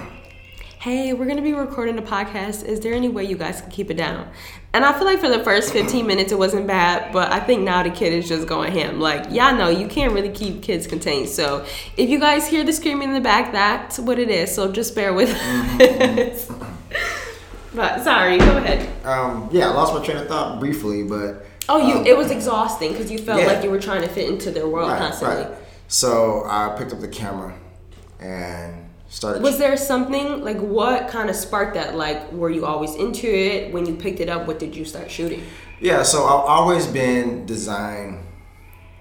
hey, we're gonna be recording a podcast. Is there any way you guys can keep it down? And I feel like for the first 15 minutes it wasn't bad, but I think now the kid is just going ham. Like, y'all know you can't really keep kids contained. So if you guys hear the screaming in the back, that's what it is. So just bear with us. but sorry, go ahead. Um, yeah, I lost my train of thought briefly, but Oh, you um, it was exhausting because you felt yeah. like you were trying to fit into their world right, constantly. right. So I picked up the camera and started. Was there something like what kind of sparked that? Like, were you always into it? When you picked it up, what did you start shooting? Yeah, so I've always been design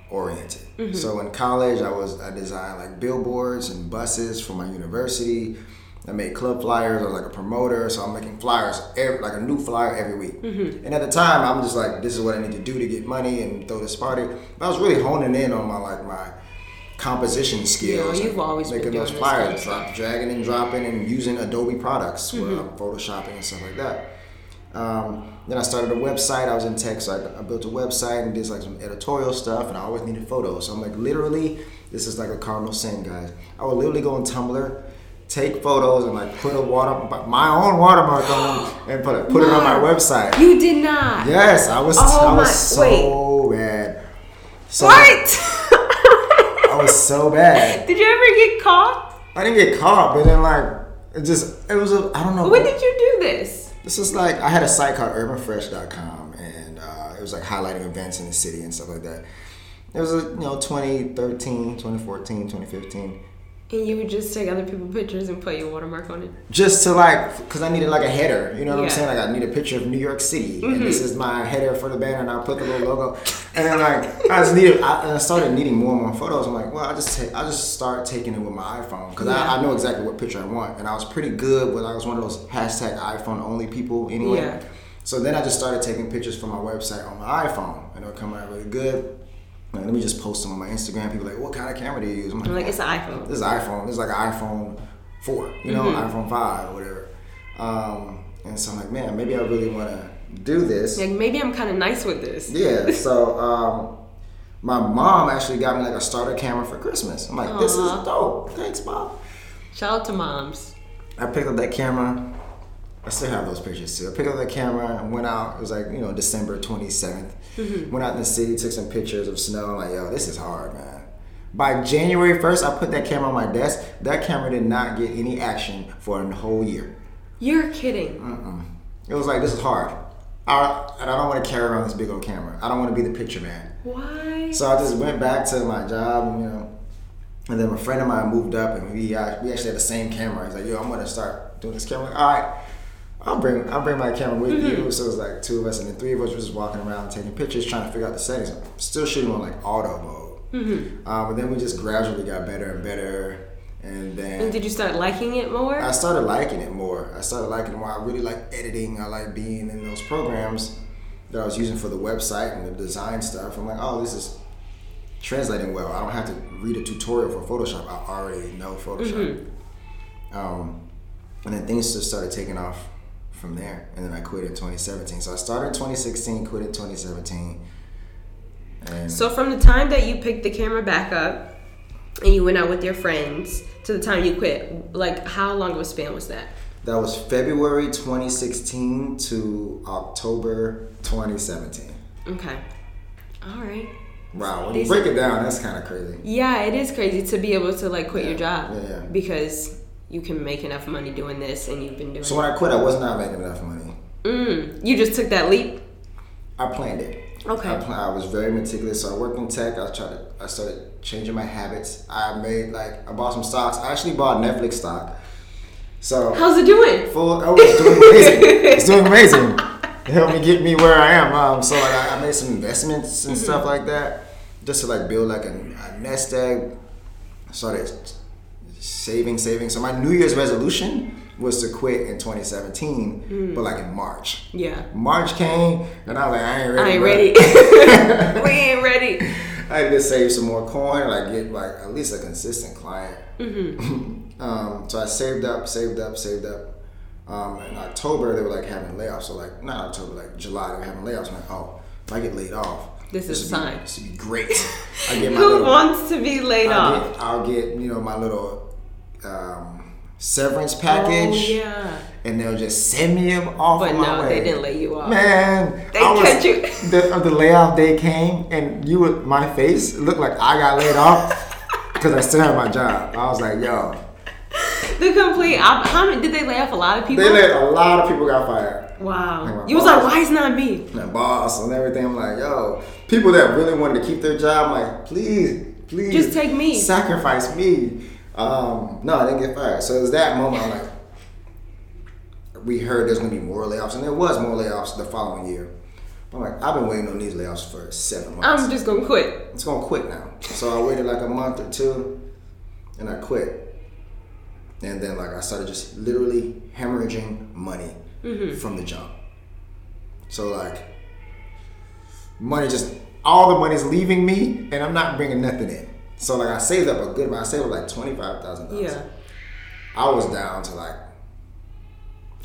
oriented. Mm-hmm. So in college, I was I designed like billboards and buses for my university. I made club flyers. I was like a promoter, so I'm making flyers every, like a new flyer every week. Mm-hmm. And at the time, I'm just like, this is what I need to do to get money and throw this party. But I was really honing in on my like my composition skills. you've and always been making those flyers, drop, dragging and dropping, and using Adobe products where Mm-hmm. I'm photoshopping and stuff like that. Um, then I started a website. I was in tech, so I, I built a website and did like some editorial stuff. And I always needed photos, so I'm like, literally, this is like a cardinal sin, guys. I would literally go on Tumblr, take photos, and like put a water, my own watermark on them, and put it, put it on my website. You did not. Yes, I was. Oh I was my- so bad. So What? So bad. did you ever get caught? I didn't get caught, but then like it just it was a I don't know. When did you do this? This is like I had a site called urbanfresh.com and uh, it was like highlighting events in the city and stuff like that. It was a, you know 2013, 2014, 2015. And you would just take other people's pictures and put your watermark on it. Just to like, because I needed like a header, you know what Yeah. I'm saying? Like I need a picture of New York City, and this mm-hmm. is my header for the banner, and I put the little logo, and then like I just needed, I, and I started needing more and more photos. I'm like, well, I just take, I just start taking it with my iPhone because Yeah. I, I know exactly what picture I want, and I was pretty good with, I was one of those hashtag iPhone only people anyway. Yeah. So then I just started taking pictures from my website on my iPhone, and it'll come out really good. Like, let me just post them on my Instagram. People are like, what kind of camera do you use? I'm I'm like, it's an iPhone. this is iPhone. This is like an iPhone four, you know, Mm-hmm. iPhone five or whatever. Um, and so I'm like, man, maybe I really want to do this. Like maybe I'm kind of nice with this. Yeah. So um, my mom actually got me like a starter camera for Christmas. I'm like, this is dope. Thanks, mom. Shout out to moms. I picked up that camera. I still have those pictures too. I picked up the camera and went out. It was like, you know, December 27th. Went out in the city, took some pictures of snow. I'm like, yo, this is hard, man. By January 1st, I put that camera on my desk. That camera did not get any action for a whole year. You're kidding. Mm. It was like, this is hard. I, and I don't want to carry around this big old camera. I don't want to be the picture man. Why? So I just went back to my job, you know, and then a friend of mine moved up, and we we actually had the same camera. He's like, "Yo, I'm gonna start doing this camera." Like, All right, I'll bring I'll bring my camera with you. So it was like two of us, and then three of us were just walking around taking pictures, trying to figure out the settings. Still shooting on like auto mode, uh, but then we just gradually got better and better, and then And did you start liking it more? I started liking it more. I started liking it more. I really like editing. I like being in those programs that I was using for the website and the design stuff. I'm like, oh, this is translating well. I don't have to read a tutorial for Photoshop. I already know Photoshop. Um, and then things just started taking off from there. And then I quit in 2017. So I started in 2016, quit in 2017. And So from the time that you picked the camera back up and you went out with your friends to the time you quit, like how long of a span was that? that was February 2016 to October 2017. Okay. All right. Wow, when you break it down, that's kind of crazy. Yeah, it is crazy to be able to like quit your job Yeah, yeah. because you can make enough money doing this and you've been doing So when I quit, I was not making enough money. Mm, you just took that leap? I planned it. Okay. I, I was very meticulous. So I worked in tech. I tried to. I started changing my habits. I made like I bought some stocks. I actually bought Netflix stock. So How's it doing? full. Oh, it's doing amazing. it's doing amazing. It helped me get me where I am. Um, so like, I, I made some investments and stuff like that, just to like build like a, a nest egg. Started saving, saving. So my New Year's resolution was to quit in 2017, but like in March. Yeah. March came, and I was like, I ain't ready. I ain't ready. we ain't ready. I had to save some more coin, or like get like at least a consistent client. um, so I saved up, saved up, saved up. Um, in October, they were like having layoffs. So like not October, like July, they were having layoffs. I'm like, oh, if I get laid off, This is a would be- This would be great. I get my Who little, wants to be laid I'll off? get, I'll get you know my little um, severance package. Oh, yeah. And they'll just send me off. But no, way. they didn't lay you off. Man, They I was, cut you. The, the layoff day came, and you, were- my face looked like I got laid off because I still had my job. I was like, yo, The complete. op- How many did they lay off? A lot of people. they let a lot of people got fired. wow. You was like, why is not me? my boss and everything. I'm like, yo, people that really wanted to keep their job, I'm like, please, please, Just take me. sacrifice me. Um, no, I didn't get fired. So it was that moment. I'm like, we heard there's gonna be more layoffs, and there was more layoffs the following year. I'm like, I've been waiting on these layoffs for seven months. I'm just gonna quit. it's gonna quit now. So I waited like a month or two, and I quit. And then like I started just literally hemorrhaging money from the jump. So like money just all the money's leaving me, and I'm not bringing nothing in. So like I saved up a good amount. I saved up like twenty five thousand dollars. Yeah. I was down to like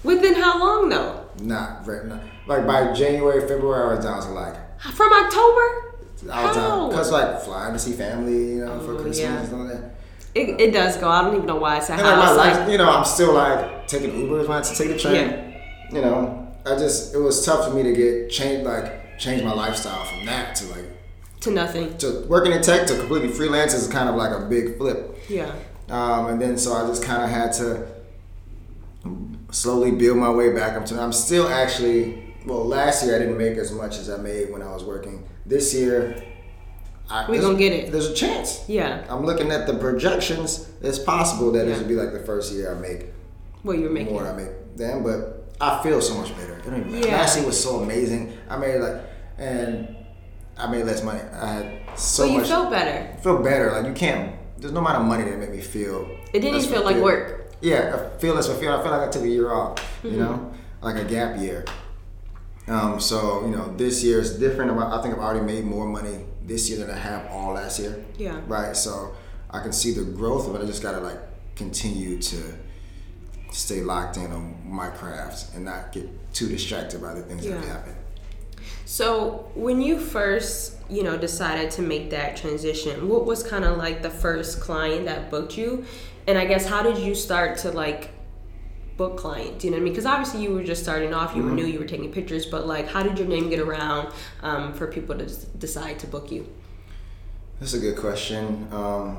Within how long though? not very not, like by January February I was down to like From October? I was How? down because like flying to see family, you know, for Oh, Christmas yeah. and all that. It, it does go. I don't even know why it's a And like my life, Like, you know, I'm still like taking Ubers when I had to take the train. Yeah. You know, I just it was tough for me to get change like change my lifestyle from that to like to nothing. to working in tech to completely freelance is kind of like a big flip. Yeah. Um, and then so I just kind of had to slowly build my way back up to. I'm still actually well. Last year I didn't make as much as I made when I was working. This year, I, We gonna get it. There's a chance. Yeah. I'm looking at the projections. It's possible that Yeah. this would be like the first year I make What you're making. more than I make then, but I feel so much better. It don't even. Yeah. Last year was so amazing. I made like, and I made less money. I had so So you much. felt better. feel better. Like you can't. There's no amount of money that made me feel. It didn't feel like work. Yeah, I feel less fulfilled. I feel like I took a year off. You Mm-hmm. know, like a gap year. Um, so you know, this year is different. I think I've already made more money this year than I have all last year. Yeah. Right. So I can see the growth of it. I just gotta like continue to stay locked in on my craft and not get too distracted by the things that Yeah. happen. So when you first, you know, decided to make that transition, what was kind of like the first client that booked you? And I guess how did you start to like book clients? You know what I mean? Because obviously you were just starting off, you were new, you were taking pictures, but like how did your name get around um, for people to decide to book you? That's a good question. Um,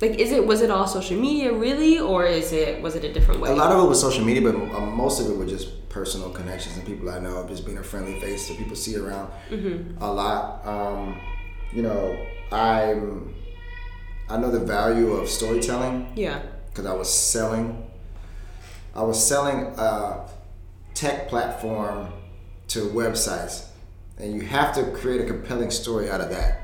Like, is it was it all social media really, or is it was it a different way? A lot of it was social media, but um, most of it was just personal connections and people I know, just being a friendly face that people see around Mm-hmm. a lot. Um, you know, I'm I know the value of storytelling yeah. because I was selling. I was selling a tech platform to websites, and you have to create a compelling story out of that.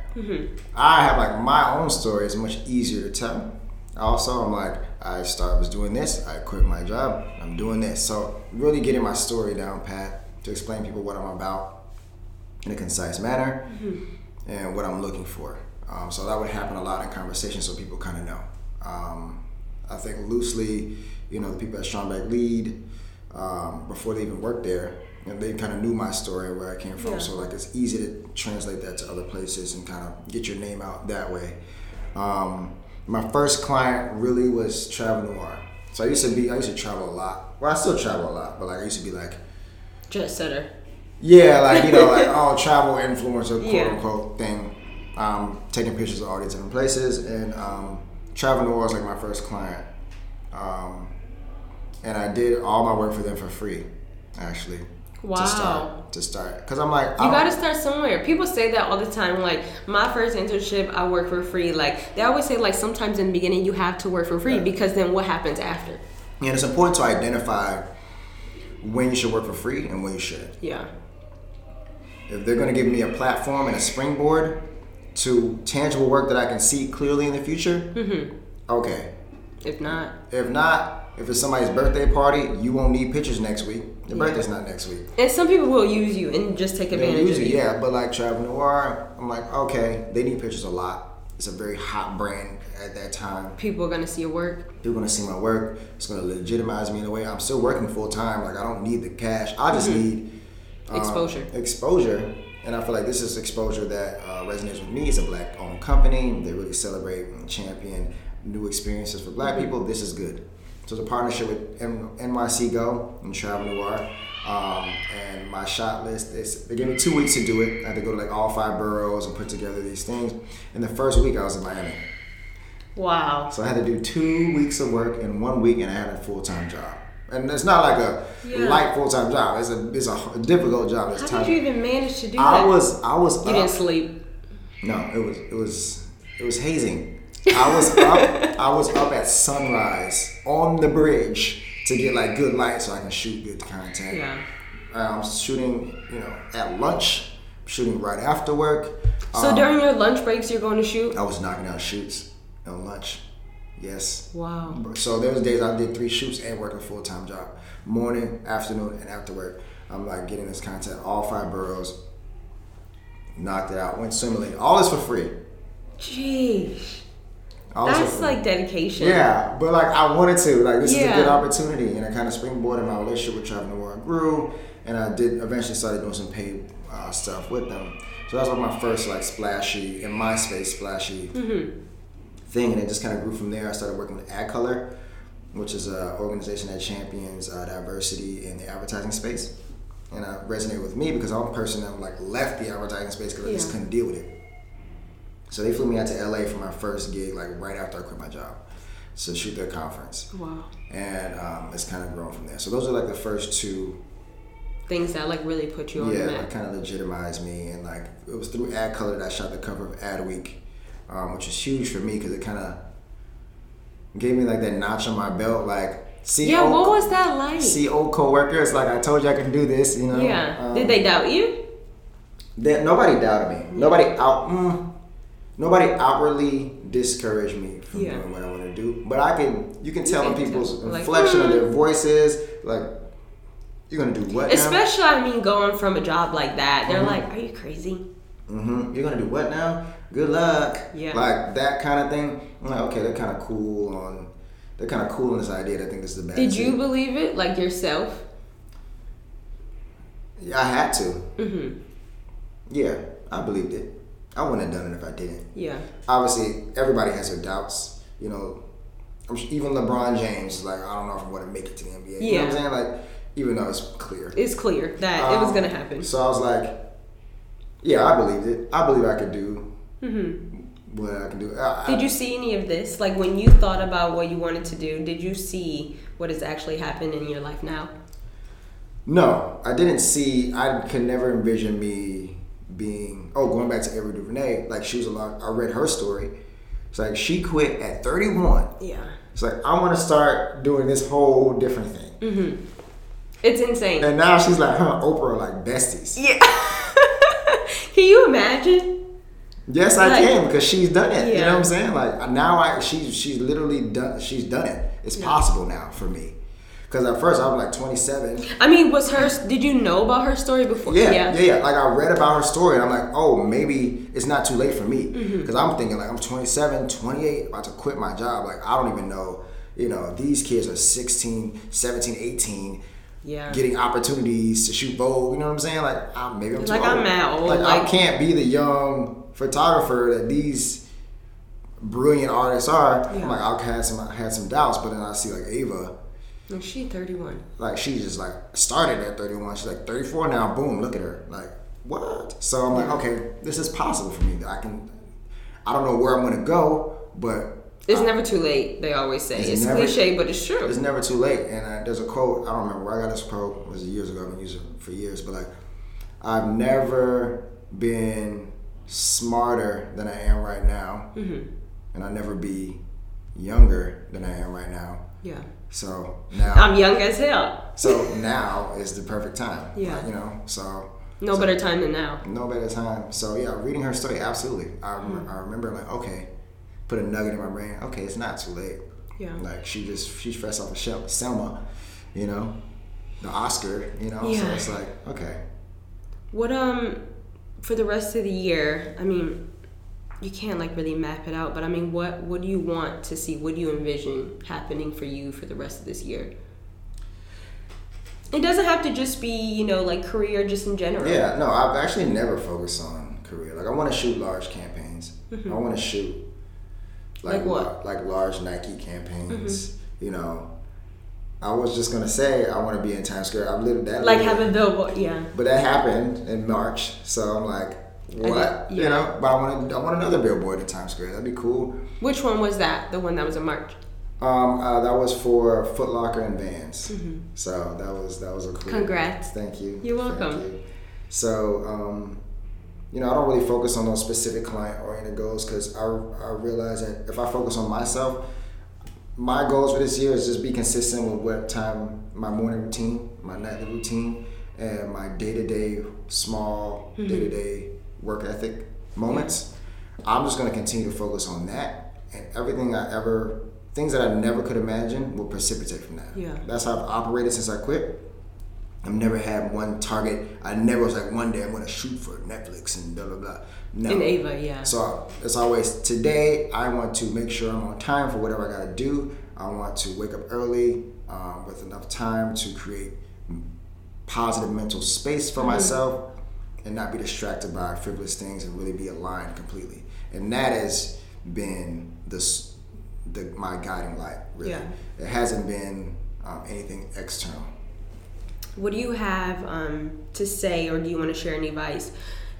I have like my own story is much easier to tell. Also, I'm like I start was doing this, I quit my job, I'm doing this. So really getting my story down pat to explain people what I'm about in a concise manner and what I'm looking for. Um, so that would happen a lot in conversation, so people kind of know. Um, I think loosely, you know, the people at Strong Black Lead um, before they even worked there, and they kind of knew my story and where I came from. Yeah. So like it's easy to translate that to other places and kind of get your name out that way. Um, my first client really was Travel Noir. So I used to be, I used to travel a lot. Well, I still travel a lot, but like I used to be like Jet setter. yeah, like you know, like oh, travel influencer, quote Yeah. unquote thing. Um, taking pictures of all these different places, and um, Travel Noir was like my first client, um, and I did all my work for them for free, actually. Wow. To start, to start, because I'm like, You I gotta start somewhere. People say that all the time. Like my first internship, I work for free. Like they always say, like sometimes in the beginning you have to work for free Yeah. because then what happens after? and it's important to identify when you should work for free and when you shouldn't. Yeah. If they're going to give me a platform and a springboard to tangible work that I can see clearly in the future, mm-hmm. okay, If not, If not, if it's somebody's birthday party, you won't need pictures next week. Your Yeah. birthday's not next week. and some people will use you and just take They'll advantage use of you. yeah. But like Travel Noir, I'm like, okay, they need pictures a lot. It's a very hot brand at that time. People are gonna see your work. People are gonna see my work. It's gonna legitimize me in a way. I'm still working full time. Like I don't need the cash. I just need um, Exposure. Exposure. And I feel like this is exposure that uh, resonates with me. It's a black-owned company. They really celebrate and champion new experiences for black people. This is good. So it's a partnership with NYC Go and Travel Noir. Um, and my shot list is they gave me two weeks to do it. I had to go to like all five boroughs and put together these things. And the first week I was in Miami. Wow. So I had to do two weeks of work in one week, and I had a full time job. And it's not like a Yeah. light full time job. It's a it's a difficult job. It's How time. did you even manage to do I that? I was I was You up. didn't sleep. No, it was it was it was hazing. I was up. I was up at sunrise on the bridge to get like good light so I can shoot good content. Yeah. I'm shooting, you know, at lunch. Shooting right after work. So Um, during your lunch breaks, you're going to shoot. I was knocking out shoots on lunch. Yes. Wow. So there was days I did three shoots and worked a full time job, morning, afternoon, and after work. I'm like getting this content, all five boroughs. Knocked it out, went swimmingly. All this for free. Jeez. This for That's free. like dedication. Yeah, but like I wanted to. Like this is a good opportunity, and I kind of springboarded my relationship with Travel Noir grew, and I did eventually started doing some paid uh, stuff with them. So that was like my first like splashy in my space splashy Mm-hmm. thing, and it just kind of grew from there. I started working with AdColor, which is an organization that champions uh, diversity in the advertising space, and uh, resonated with me because I'm a person that like left the advertising space because I just couldn't deal with it. So they flew me out to LA for my first gig, like right after I quit my job, to shoot their conference, Wow. and um, it's kind of grown from there. So those are like the first two, Things that like really put you on yeah, the that map. kind of legitimized me, and like it was through Ad Color that I shot the cover of Adweek, um, which was huge for me because it kind of gave me like that notch on my belt, like see, Yeah. old, What was that like? see old coworkers, like I told you I can do this, you know. yeah. Um, Did they doubt you? That nobody doubted me. Nobody out. Mm, nobody outwardly discouraged me from Yeah. doing what I want to do. But I can. You can tell in can people's tell, like, inflection of mm. their voices. Like you're gonna do what now? Especially, I mean, going from a job like that, they're Mhm. like, "Are you crazy?" hmm You're gonna do what now? Good luck. Yeah. Like that kind of thing. I'm like, okay, they're kind of cool on. They're kind of cool on this idea. I think this is the bad. Did you believe it, like yourself? Yeah, I had to. Mm-hmm. Yeah, I believed it. I wouldn't have done it if I didn't. Yeah. obviously everybody has their doubts. You know, even LeBron James is like, I don't know if I'm going to make it to the NBA. You know what I'm saying? Like, even though it's clear. It's clear that it was Um, gonna happen. So I was like, yeah, I believed it. I believe I could do Mm-hmm. what I can do. I, Did I- you see any of this? Like when you thought about what you wanted to do, did you see what has actually happened in your life now? No, I didn't see. I could never envision me being. Oh, going back to Ava DuVernay, like she was a lot. I read her story. It's like she quit at 31. Yeah. It's like I want to start doing this whole different thing. Mm-hmm. It's insane. And now she's like, her Oprah like besties. yeah. Can you imagine? Yes, I Like- can because she's done it. You know what I'm saying? Like now, I she's she's literally done. She's done it. It's Yeah. possible now for me. Because at first I was like 27. I mean, was her? Did you know about her story before? Yeah, yeah, yeah, Like I read about her story and I'm like, oh, maybe it's not too late for me. Mm-hmm. Because I'm thinking like I'm 27, 28, about to quit my job. Like I don't even know. You know, these kids are 16, 17, 18. Yeah. Getting opportunities to shoot Vogue, you know what I'm saying? Like, I, maybe I'm too Like, old. I'm mad old, Like, I can't be the young photographer that these brilliant artists are. Yeah. I'm like, I had some, I had some doubts, but then I see like Ava, And she 31. like she just like started at 31. She's like 34 now. Boom, look at her. Like what? So I'm like, okay, this is possible for me. I can. I don't know where I'm gonna go, but It's never too late. They always say It's it's, never- cliche, but it's true. it's never too late. And uh, there's a quote. I don't remember where I got this quote. It was years ago. I've been using it for years. But like, I've never been smarter than I am right now, mm-hmm. and I'll never be younger than I am right now. Yeah. So now, I'm young as hell. so now is the perfect time. Yeah. Like, you know. So No better time than now. no better time. So yeah, reading her story, absolutely. I, Mm. I remember like, okay, put a nugget in my brain. Okay, it's not too late. Yeah. Like she just she's fresh off of Shel- Selma, you know, the Oscar, you know. Yeah. So it's like okay, What um for the rest of the year? I mean, you can't like really map it out, but I mean, what what do you want to see? What do you envision happening for you for the rest of this year? It doesn't have to just be you know like career, just in general. yeah. No, I've actually never focused on career. Like I want to shoot large campaigns. I want to shoot Mm-hmm. Like what? Mm-hmm. like large Nike campaigns. You know, I was just gonna say I want to be in Times Square. I've lived that. Like have a billboard, yeah. But that happened in March, so I'm like, what? yeah. You know? But I want I want another billboard in Times Square. That'd be cool. Which one was that? The one that was in March. Um, uh, that was for Foot Locker and Vans. So that was that was a cool. Mm-hmm. Congrats. Thank you. You're welcome. you. So, um, you know, I don't really focus on those specific client oriented goals because I, I realize that if I focus on myself, my goals for this year is just be consistent with what time my morning routine, my nightly routine, and my day to day small Mm-hmm. day to day work ethic moments. I'm just going to continue to focus on that, and everything I ever things that I never could imagine will precipitate from that. Yeah. That's how I've operated since I quit. I've never had one target. I never was like one day I'm going to shoot for Netflix and blah blah blah. No. In Ava, yeah. So it's always today. I want to make sure I'm on time for whatever I got to do. I want to wake up early um, with enough time to create positive mental space for myself and not be distracted by frivolous things and really be aligned completely. And that has been this the my guiding light. Really, Yeah. it hasn't been um, anything external. What do you have um, to say, or do you want to share any advice?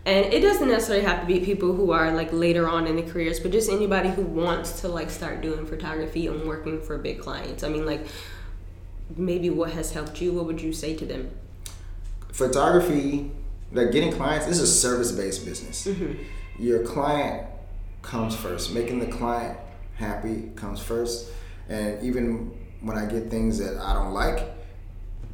And it doesn't necessarily have to be people who are like later on in the careers, but just anybody who wants to like start doing photography and working for big clients. I mean, like maybe what has helped you? What would you say to them? photography, like getting clients, this is a service based business. Mm-hmm. Your client comes first. Making the client happy comes first. And even when I get things that I don't like,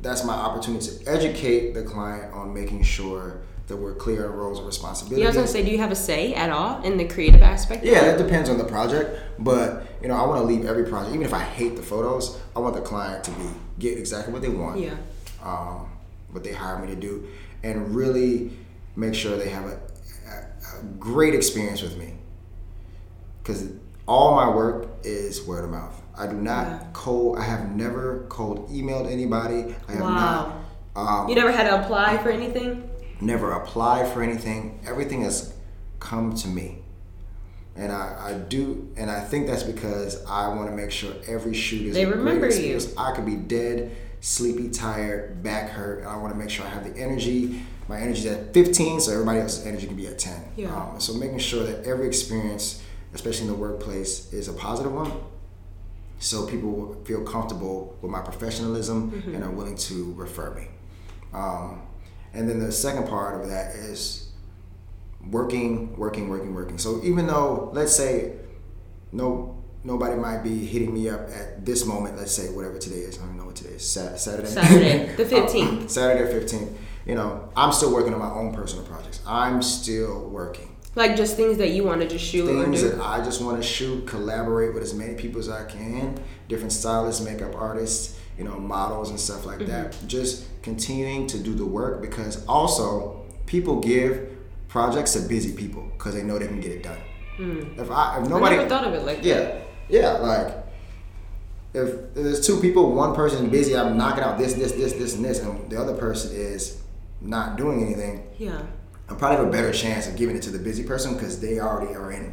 that's my opportunity to educate the client on making sure that we're clear on roles and responsibilities. Yeah, I was gonna say, do you have a say at all in the creative aspect? Yeah, it? that depends on the project, but you know, I want to leave every project, even if I hate the photos, I want the client to be get exactly what they want. Yeah. Um, what they hire me to do, and really make sure they have a, a, a great experience with me. Because all my work is word of mouth. I do not Yeah. cold. I have never cold emailed anybody. I have Wow. not. Um, You never had to apply for anything? never applied for anything. Everything has come to me. And I, I do, and I think that's because I want to make sure every shoot is They remember you. I could be dead, sleepy, tired, back hurt, and I want to make sure I have the energy. My energy's at 15, so everybody else's energy can be at 10. Yeah. Um, so making sure that every experience, especially in the workplace, is a positive one. So people feel comfortable with my professionalism Mm-hmm. and are willing to refer me. Um, and then the second part of that is working, working, working, working. So even though, let's say, no, nobody might be hitting me up at this moment. Let's say whatever today is. I don't know what today is. Saturday. Saturday, the 15th. Uh, Saturday fifteenth. You know, I'm still working on my own personal projects. I'm still working Like just things that you want to just shoot things that I just want to shoot, collaborate with as many people as I can, different stylists, makeup artists, you know, models and stuff like that. Mm-hmm. Just continuing to do the work because also people give projects to busy people because they know they can get it done. If I if nobody. I never thought of it like that. Yeah like if, if there's two people, one person is busy, I'm knocking out this this this this and this, and the other person is not doing anything. Yeah. I probably have a better chance of giving it to the busy person because they already are in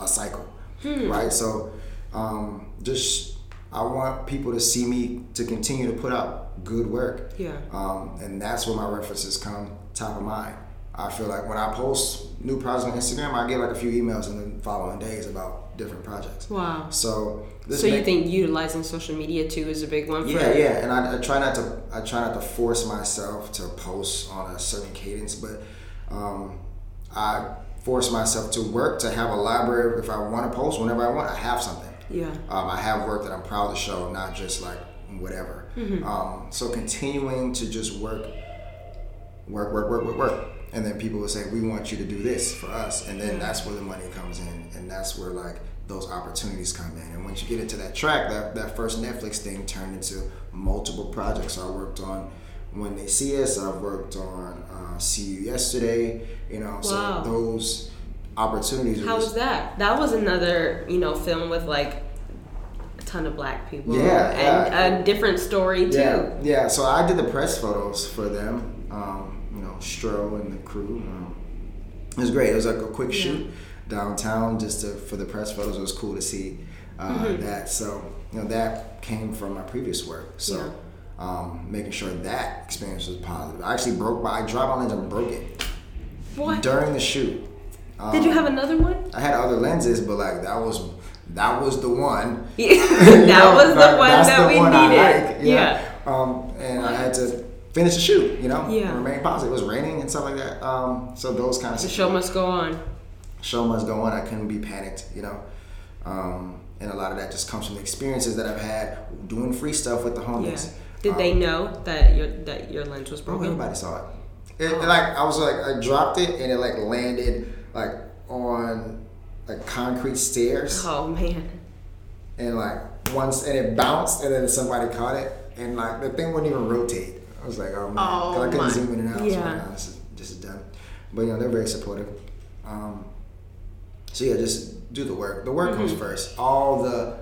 a cycle, Hmm. right? So, um, just I want people to see me to continue to put out good work, Yeah. um, and that's where my references come top of mind. I feel like when I post new projects on Instagram, I get like a few emails in the following days about different projects. Wow. So, this So you make- think utilizing social media too is a big one for yeah, yeah, and I, I try not to I try not to force myself to post on a certain cadence, but um, I force myself to work to have a library. If I want to post whenever I want, I have something. Yeah. Um, I have work that I'm proud to show, not just like whatever. Um, so continuing to just work, work, work, work, work, work, and then people will say, "We want you to do this for us," and then that's where the money comes in, and that's where like those opportunities come in. And once you get into that track, that that first Netflix thing turned into multiple projects. So I worked on When They See Us. I've worked on uh, See You Yesterday. You know, Wow. so those opportunities. How was- that? That was another, you know, film with like a ton of black people. Yeah, And yeah. a different story too. Yeah, yeah. So I did the press photos for them. Um, you know, Stro and the crew. Um, it was great. It was like a quick shoot downtown just to, for the press photos. It was cool to see Uh, Mm-hmm. That so you know that came from my previous work. So Yeah. um, making sure that experience was positive. I actually broke my I dropped my lens and broke it What? during the shoot. Um, Did you have another one? I had other lenses, but like that was that was the one. Yeah. That know, was the one that the we one needed. like, yeah. Um, and I had to finish the shoot. You know. Yeah. Remain positive. It was raining and stuff like that. Um, so those kind of The show must go on. Show must go on. I couldn't be panicked, you know. Um, and a lot of that just comes from the experiences that I've had doing free stuff with the Yeah. homies. Did Um, they know that your that your lens was Oh, broken? everybody saw it. It, it, like I was like I dropped it and it like landed like on like concrete stairs Oh man. and like once and it bounced and then somebody caught it and like the thing wouldn't even rotate. I was like, oh man, Oh, I couldn't my- zoom in and out. So yeah. like, nah, this is this is done. But you know they're very supportive. Um, so yeah, just do the work. The work Mm-hmm. comes first. All the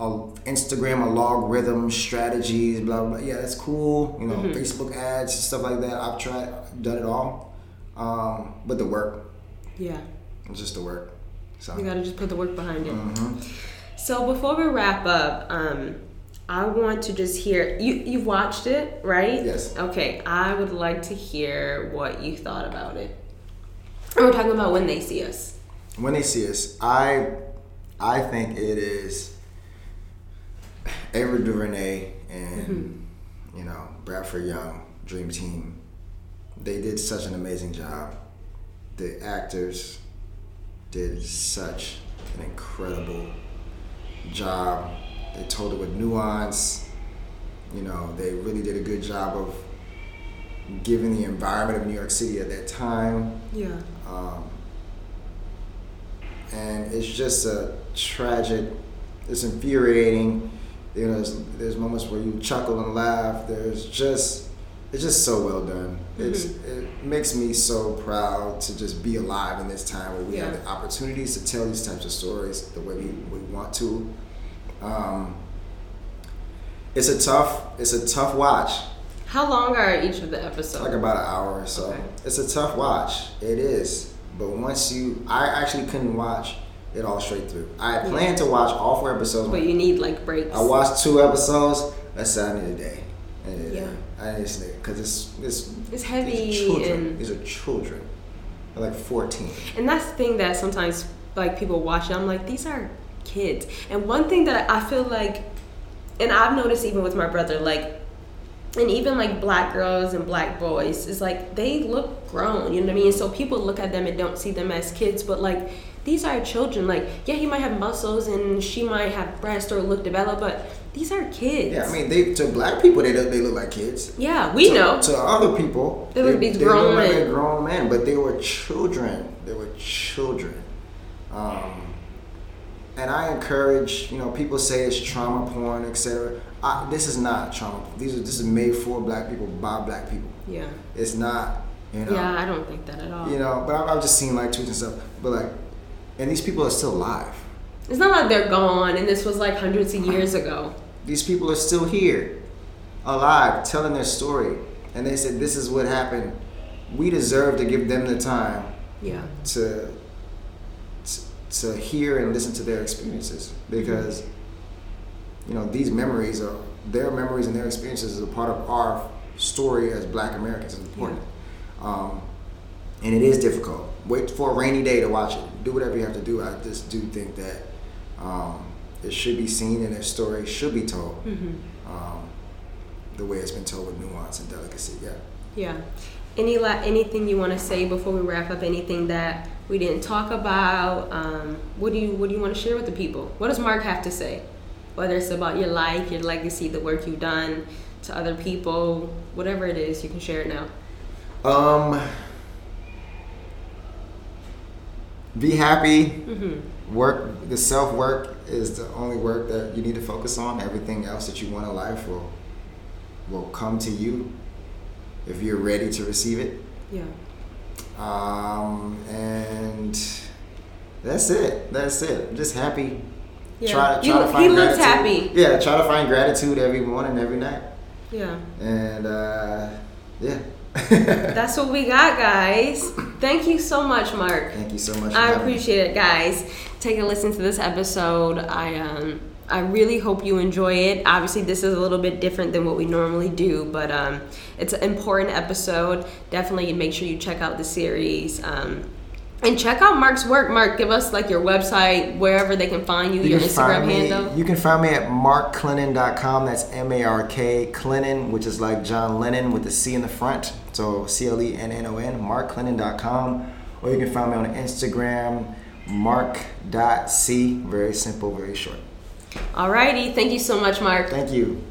uh, Instagram algorithm strategies, blah blah. Yeah, that's cool. You know, Mm-hmm. Facebook ads, stuff like that. I've tried, done it all. Um, but the work, Yeah. it's just the work. So. You gotta just put the work behind it. Mhm. So before we wrap up, um, I want to just hear you. You've watched it, right? Yes. Okay. I would like to hear what you thought about it. And we're talking about when they see us. When they see us, I I think it is Ava DuVernay and you know Bradford Young Dream Team. They did such an amazing job. The actors did such an incredible job. They told it with nuance. You know, they really did a good job of giving the environment of New York City at that time. Yeah. Um, and it's just a tragic. It's infuriating. You know, there's, there's moments where you chuckle and laugh. There's just, it's just so well done. It's it makes me so proud to just be alive in this time where we have the opportunities to tell these types of stories the way we, we want to. Um, it's a tough, it's a tough watch. How long are each of the episodes? Like about an hour or so. Okay. It's a tough watch. It is. But once you, I actually couldn't watch it all straight through. I had planned to watch all four episodes. but you need like breaks. I watched two episodes. Said I need a day. I Yeah. I need day because it's it's It's heavy These are children. and These are children. They're like fourteen. And that's the thing that sometimes like people watch it, I'm like, these are kids. And one thing that I feel like and I've noticed even with my brother, like and even like black girls and black boys is like they look grown, you know what I mean? So people look at them and don't see them as kids, but like these are children. Like, yeah, he might have muscles and she might have breasts or look developed, but these are kids. Yeah, I mean, they to black people they they look like kids. Yeah, we to, know. To other people, They look these they grown look like grown men, but they were children. They were children. Um, and I encourage, you know, people say it's trauma porn, etc. I, this is not trauma. These are this is made for black people by black people. Yeah. It's not, you know. Yeah, I don't think that at all. You know, but I've, I've just seen like tweets and stuff. But like, and these people are still alive. It's not like they're gone and this was like hundreds of years ago. These people are still here, alive, telling their story. And they said, this is what happened. We deserve to give them the time Yeah. to, to, to hear and listen to their experiences. Because, you know, these memories are, their memories and their experiences is a part of our story as black Americans. It's important. Um, and it is difficult. Wait for a rainy day to watch it. Do whatever you have to do. I just do think that um, it should be seen and their story should be told um, the way it's been told with nuance and delicacy. Yeah. Yeah. Any la- anything you want to say before we wrap up? Anything that we didn't talk about? Um, what do you What do you want to share with the people? What does Mark have to say? Whether it's about your life, your legacy, the work you've done to other people, whatever it is, you can share it now. Um, be happy. Mm-hmm. Work. The self work is the only work that you need to focus on. Everything else that you want in life will will come to you if you're ready to receive it. Yeah. Um, and that's it. That's it. I'm just happy. Yeah. Try, try You- to find he looks gratitude. happy. Yeah, try to find gratitude every morning, every night, Yeah. and uh, yeah. That's what we got, guys. Thank you so much, Mark. Thank you so much. I having me. appreciate it, guys. take a listen to this episode. I um, I really hope you enjoy it. Obviously, this is a little bit different than what we normally do, but um, it's an important episode. Definitely make sure you check out the series. Um, and check out Mark's work. Mark, give us like your website, wherever they can find you, You your Instagram me, handle. You can find me at markclennon.com. That's M A R K Clennon, which is like John Lennon with the C in the front. So C L E N N O N, markclennon.com. Or you can find me on Instagram, mark.c. Very simple, very short. Alrighty, thank you so much, Mark. Thank you.